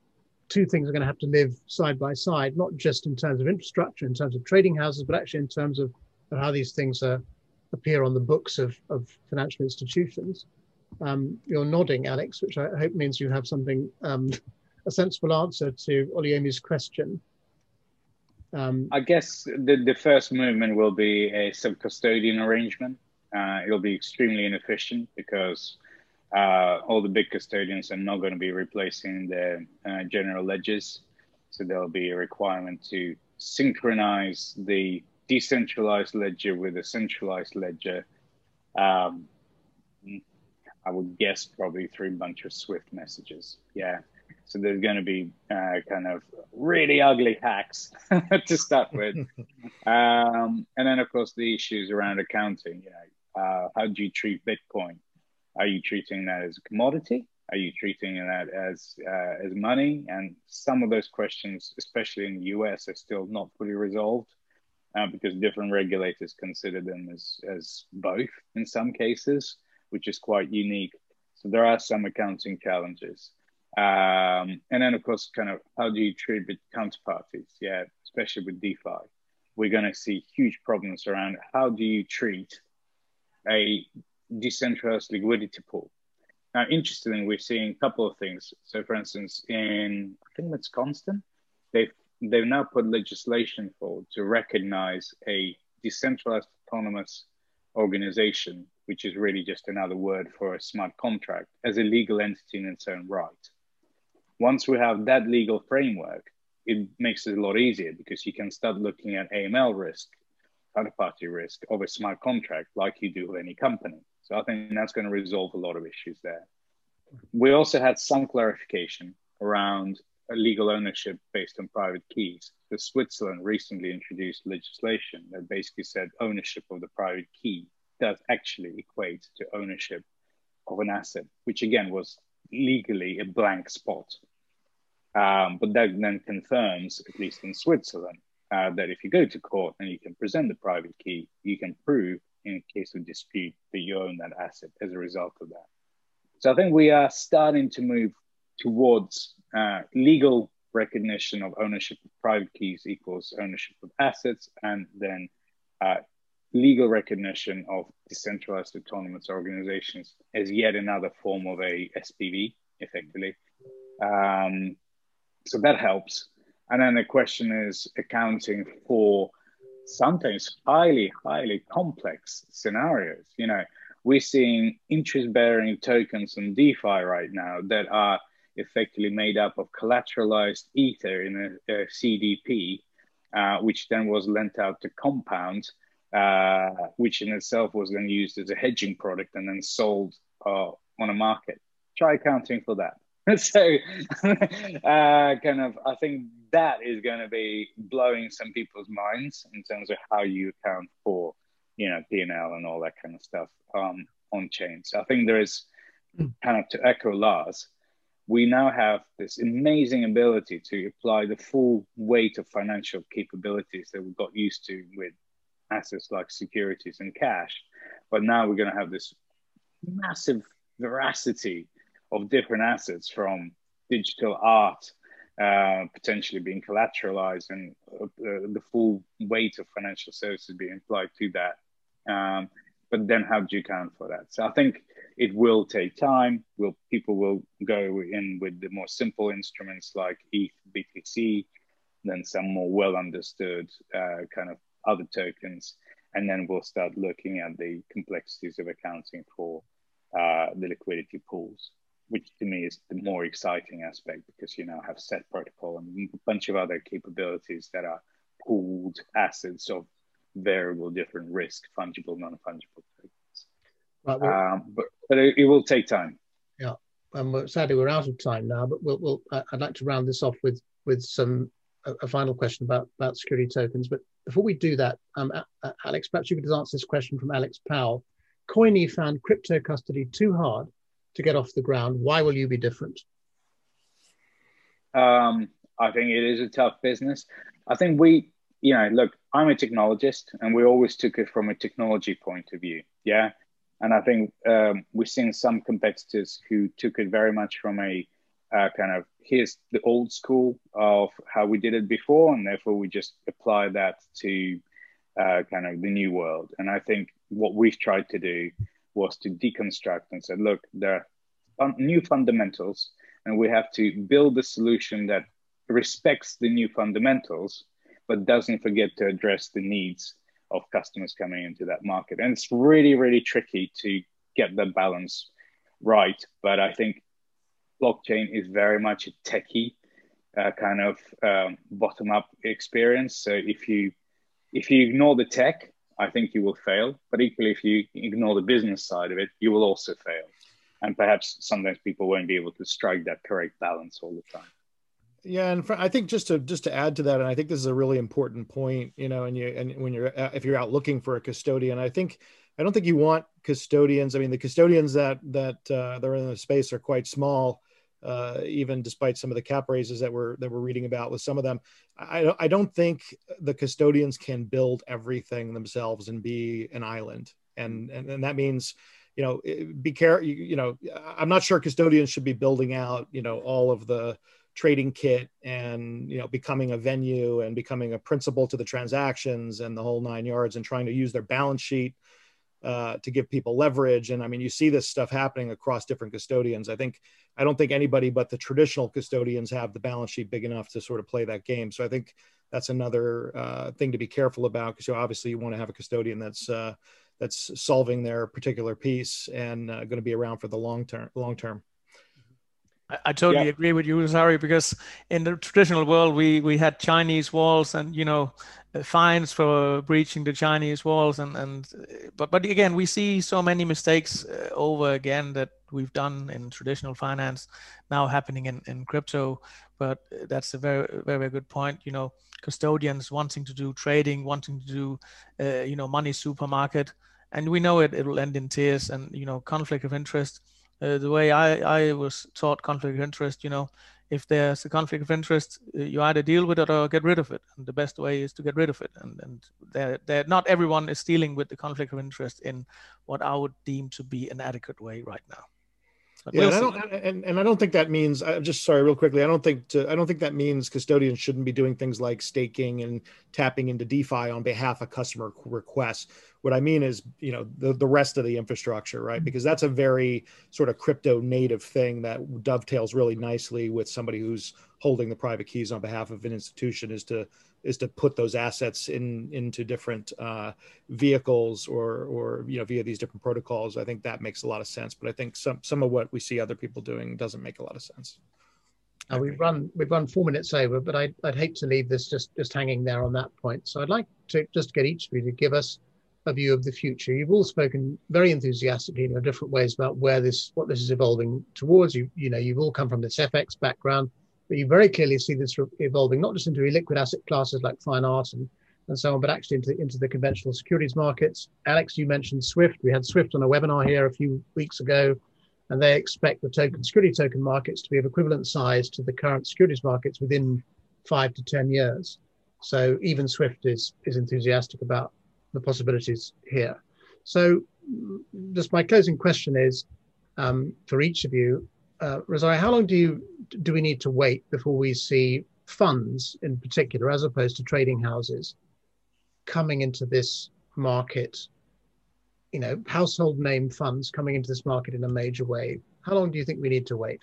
two things are going to have to live side by side, not just in terms of infrastructure, in terms of trading houses, but actually in terms of, of how these things are, appear on the books of, of financial institutions. Um, you're nodding, Alex, which I hope means you have something, um, a sensible answer to Oluyemi's question. Um, I guess the, the first movement will be a sub-custodian arrangement. Uh, it'll be extremely inefficient because uh, all the big custodians are not going to be replacing the uh, general ledgers. So there'll be a requirement to synchronize the decentralized ledger with a centralized ledger. Um, I would guess probably through a bunch of Swift messages. Yeah. So there's going to be uh, kind of really ugly hacks [laughs] to start with. [laughs] um, and then, of course, the issues around accounting. You know, uh, how do you treat Bitcoin? Are you treating that as a commodity? Are you treating that as uh, as money? And some of those questions, especially in the US, are still not fully resolved uh, because different regulators consider them as as both in some cases, which is quite unique. So there are some accounting challenges. Um, and then, of course, kind of how do you treat with counterparties? Yeah, especially with DeFi, we're going to see huge problems around how do you treat a decentralized liquidity pool. Now, interestingly, we're seeing a couple of things. So, for instance, in I think it's Constant, they've they've now put legislation forward to recognize a decentralized autonomous organization, which is really just another word for a smart contract, as a legal entity in its own right. Once we have that legal framework, it makes it a lot easier because you can start looking at AML risk, counterparty risk of a smart contract like you do with any company. So I think that's going to resolve a lot of issues there. We also had some clarification around legal ownership based on private keys. The Switzerland recently introduced legislation that basically said ownership of the private key does actually equate to ownership of an asset, which again was legally a blank spot. Um, but that then confirms, at least in Switzerland, uh, that if you go to court and you can present the private key, you can prove in case of dispute that you own that asset as a result of that. So I think we are starting to move towards uh, legal recognition of ownership of private keys equals ownership of assets, and then uh, legal recognition of decentralized autonomous organizations as yet another form of a SPV, effectively. Um, so that helps. And then the question is accounting for sometimes highly, highly complex scenarios. You know, we're seeing interest bearing tokens on DeFi right now that are effectively made up of collateralized Ether in a, a CDP, uh, which then was lent out to Compound, uh, which in itself was then used as a hedging product and then sold uh, on a market. Try accounting for that. [laughs] so, [laughs] uh, kind of, I think that is going to be blowing some people's minds in terms of how you account for, you know, P and L and all that kind of stuff um, on chain. So I think there is hmm. kind of to echo Lars, we now have this amazing ability to apply the full weight of financial capabilities that we got used to with assets like securities and cash. But now we're going to have this massive veracity of different assets from digital art uh, potentially being collateralized and uh, the full weight of financial services being applied to that. Um, but then how do you account for that? So I think it will take time. Will people will go in with the more simple instruments like ETH, BTC, then some more well understood uh, kind of other tokens, and then we'll start looking at the complexities of accounting for uh, the liquidity pools which to me is the more exciting aspect because you now have set protocol and a bunch of other capabilities that are pooled assets of variable different risk, fungible, non-fungible tokens. Right, well, um, but but it, it, will take time. Yeah. um, sadly we're out of time now, but we'll, we'll I'd like to round this off with with some a, a, final question about about security tokens. But before we do that, um, Alex, perhaps you could just answer this question from Alex Powell. Koine found crypto custody too hard to get off the ground. Why will you be different? Um, I think it is a tough business. I think we, you know, look, I'm a technologist, and we always took it from a technology point of view. Yeah, and I think um, we've seen some competitors who took it very much from a uh, kind of here's the old school of how we did it before, and therefore we just apply that to uh, kind of the new world. And I think what we've tried to do was to deconstruct and said, look, there are new fundamentals, and we have to build a solution that respects the new fundamentals, but doesn't forget to address the needs of customers coming into that market. And it's really, really tricky to get the balance right. But I think blockchain is very much a techie uh, kind of um, bottom up experience. So if you if you ignore the tech, I think you will fail. But equally, if you ignore the business side of it, you will also fail. And perhaps sometimes people won't be able to strike that correct balance all the time. Yeah, and I think just to just to add to that, and I think this is a really important point. You know, and you and when you're if you're out looking for a custodian, I think I don't think you want custodians. I mean, the custodians that that uh, that are in the space are quite small uh, even despite some of the cap raises that we're that we're reading about with some of them. I, I don't think the custodians can build everything themselves and be an island, and and, and that means you know be careful. You, you know, I'm not sure custodians should be building out you know all of the trading kit and you know becoming a venue and becoming a principal to the transactions and the whole nine yards and trying to use their balance sheet uh, to give people leverage. And I mean, you see this stuff happening across different custodians. I think I don't think anybody but the traditional custodians have the balance sheet big enough to sort of play that game. So I think that's another uh, thing to be careful about because you obviously you want to have a custodian that's uh, that's solving their particular piece and uh, going to be around for the long term. Long term. I, totally yeah. agree with you, Rosario, because in the traditional world, we we had Chinese walls, and you know, uh, fines for breaching the Chinese walls and and but but again we see so many mistakes uh, over again that we've done in traditional finance now happening in, in crypto but that's a very very, very good point you know custodians wanting to do trading wanting to do uh, you know money supermarket and we know it it will end in tears and you know conflict of interest uh, the way I, I was taught conflict of interest you know if there's a conflict of interest, uh, you either deal with it or get rid of it. And the best way is to get rid of it. And, and they're, they're, not everyone is dealing with the conflict of interest in what I would deem to be an adequate way right now. But yeah, we'll and, I don't, and, and I don't think that means. I'm just sorry, real quickly. I don't think to, I don't think that means custodians shouldn't be doing things like staking and tapping into DeFi on behalf of customer requests. What I mean is, you know, the, the rest of the infrastructure, right? Mm-hmm. Because that's a very sort of crypto native thing that dovetails really nicely with somebody who's holding the private keys on behalf of an institution is to is to put those assets in into different uh, vehicles or or you know via these different protocols. I think that makes a lot of sense. But I think some some of what we see other people doing doesn't make a lot of sense. Uh, we've run we've run four minutes over, but I'd, I'd hate to leave this just just hanging there on that point. So I'd like to just get each of you to give us a view of the future. You've all spoken very enthusiastically in different ways about where this what this is evolving towards. You you know you've all come from this FX background but you very clearly see this evolving not just into illiquid asset classes like fine art and, and so on, but actually into, into the conventional securities markets. Alex, you mentioned Swift. We had Swift on a webinar here a few weeks ago, and they expect the token security token markets to be of equivalent size to the current securities markets within five to 10 years. So even Swift is, is enthusiastic about the possibilities here. So just my closing question is um, for each of you, uh, Rosario, how long do you do we need to wait before we see funds in particular, as opposed to trading houses, coming into this market? You know, household name funds coming into this market in a major way. How long do you think we need to wait?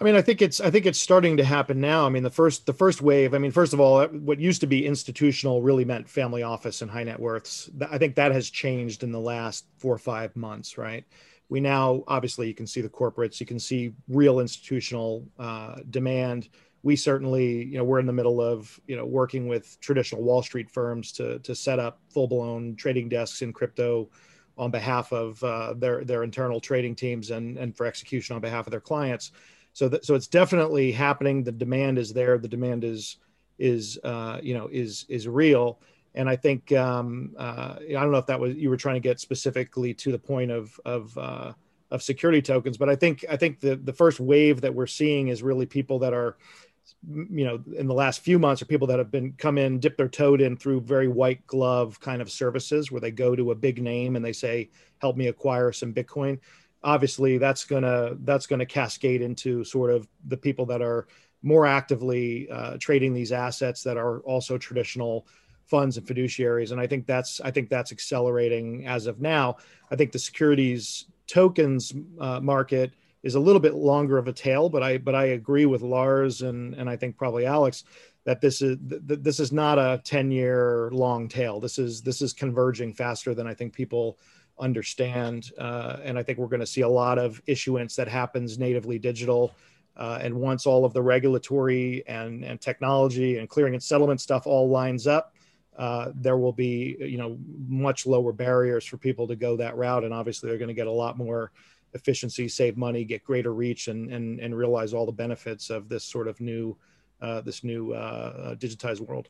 I mean, I think it's I think it's starting to happen now. I mean, the first the first wave. I mean, first of all, what used to be institutional really meant family office and high net worths. I think that has changed in the last four or five months, right? we now obviously you can see the corporates you can see real institutional uh, demand we certainly you know we're in the middle of you know working with traditional wall street firms to to set up full blown trading desks in crypto on behalf of uh, their their internal trading teams and and for execution on behalf of their clients. So so it's definitely happening. The demand is there. The demand is is uh, you know is is real. And I think um, uh, I don't know if that was you were trying to get specifically to the point of of uh, of security tokens, but I think I think the the first wave that we're seeing is really people that are you know in the last few months are people that have been come in dip their toe in through very white glove kind of services where they go to a big name and they say help me acquire some bitcoin obviously that's gonna that's gonna cascade into sort of the people that are more actively uh, trading these assets that are also traditional funds and fiduciaries and i think that's i think that's accelerating as of now i think the securities tokens uh, market is a little bit longer of a tail, but I but I agree with Lars and and I think probably Alex that this is th- this is not a 10 year long tail. This is this is converging faster than I think people understand, uh, and I think we're going to see a lot of issuance that happens natively digital. Uh, and once all of the regulatory and, and technology and clearing and settlement stuff all lines up, uh, there will be you know much lower barriers for people to go that route, and obviously they're going to get a lot more efficiency, save money, get greater reach, and and and realize all the benefits of this sort of new uh, this new uh, digitized world.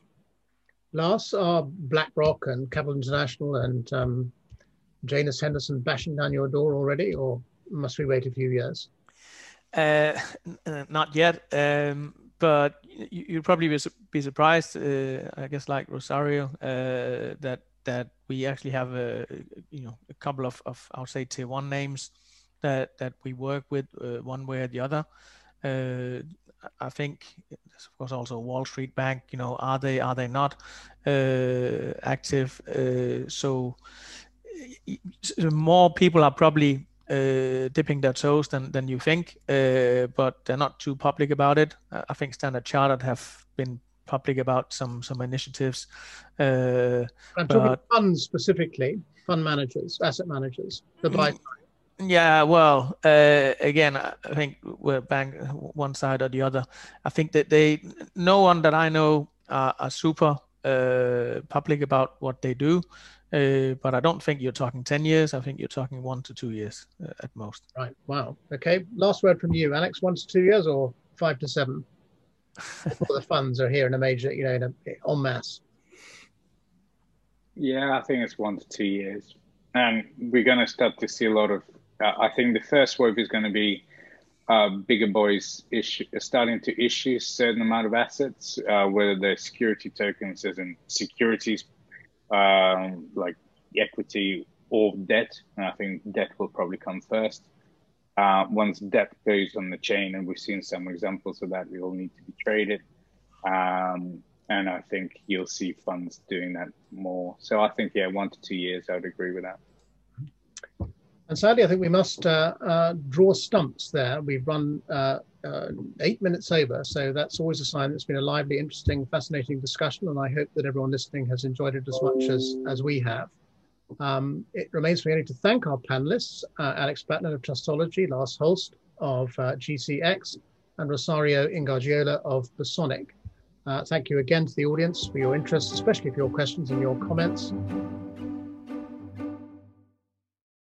Lars, are BlackRock and Capital International and um, Janus Henderson bashing down your door already, or must we wait a few years? Uh, not yet, um, but you, would probably be, be surprised. Uh, I guess like Rosario, uh, that that we actually have a you know a couple of, of I would say tier one names that that we work with uh, one way or the other. Uh, I think, of course, also Wall Street Bank. You know, are they are they not uh, active? So more people are probably uh, dipping their toes than than you think, uh, but they're not too public about it. I think Standard Chartered have been public about some some initiatives. I'm but, talking funds specifically, fund managers, asset managers, the buy mm, yeah, well, uh, again, I think we're bang one side or the other. I think that they, no one that I know are, are super uh, public about what they do, uh, but I don't think you're talking 10 years. I think you're talking one to two years uh, at most. Right. Wow. Okay. Last word from you, Alex. One to two years or five to seven? [laughs] Before the funds are here in a major, you know, in a, en masse. Yeah, I think it's one to two years. And we're going to start to see a lot of uh, I think the first wave is going to be uh, bigger boys issue, starting to issue a certain amount of assets, uh, whether they're security tokens as in securities um, like equity or debt. And I think debt will probably come first. Uh, once debt goes on the chain, and we've seen some examples of that, we all need to be traded. Um, and I think you'll see funds doing that more. So I think, yeah, one to two years, I would agree with that. And sadly, I think we must uh, uh, draw stumps there. We've run uh, eight minutes over, so that's always a sign that it's been a lively, interesting, fascinating discussion, and I hope that everyone listening has enjoyed it as much as, as we have. Um, it remains for me only to thank our panelists, uh, Alex Batlin of Trustology, Lars Holst of uh, GCX, and Rosario Ingargiola of Bosonic. Uh, thank you again to the audience for your interest, especially for your questions and your comments.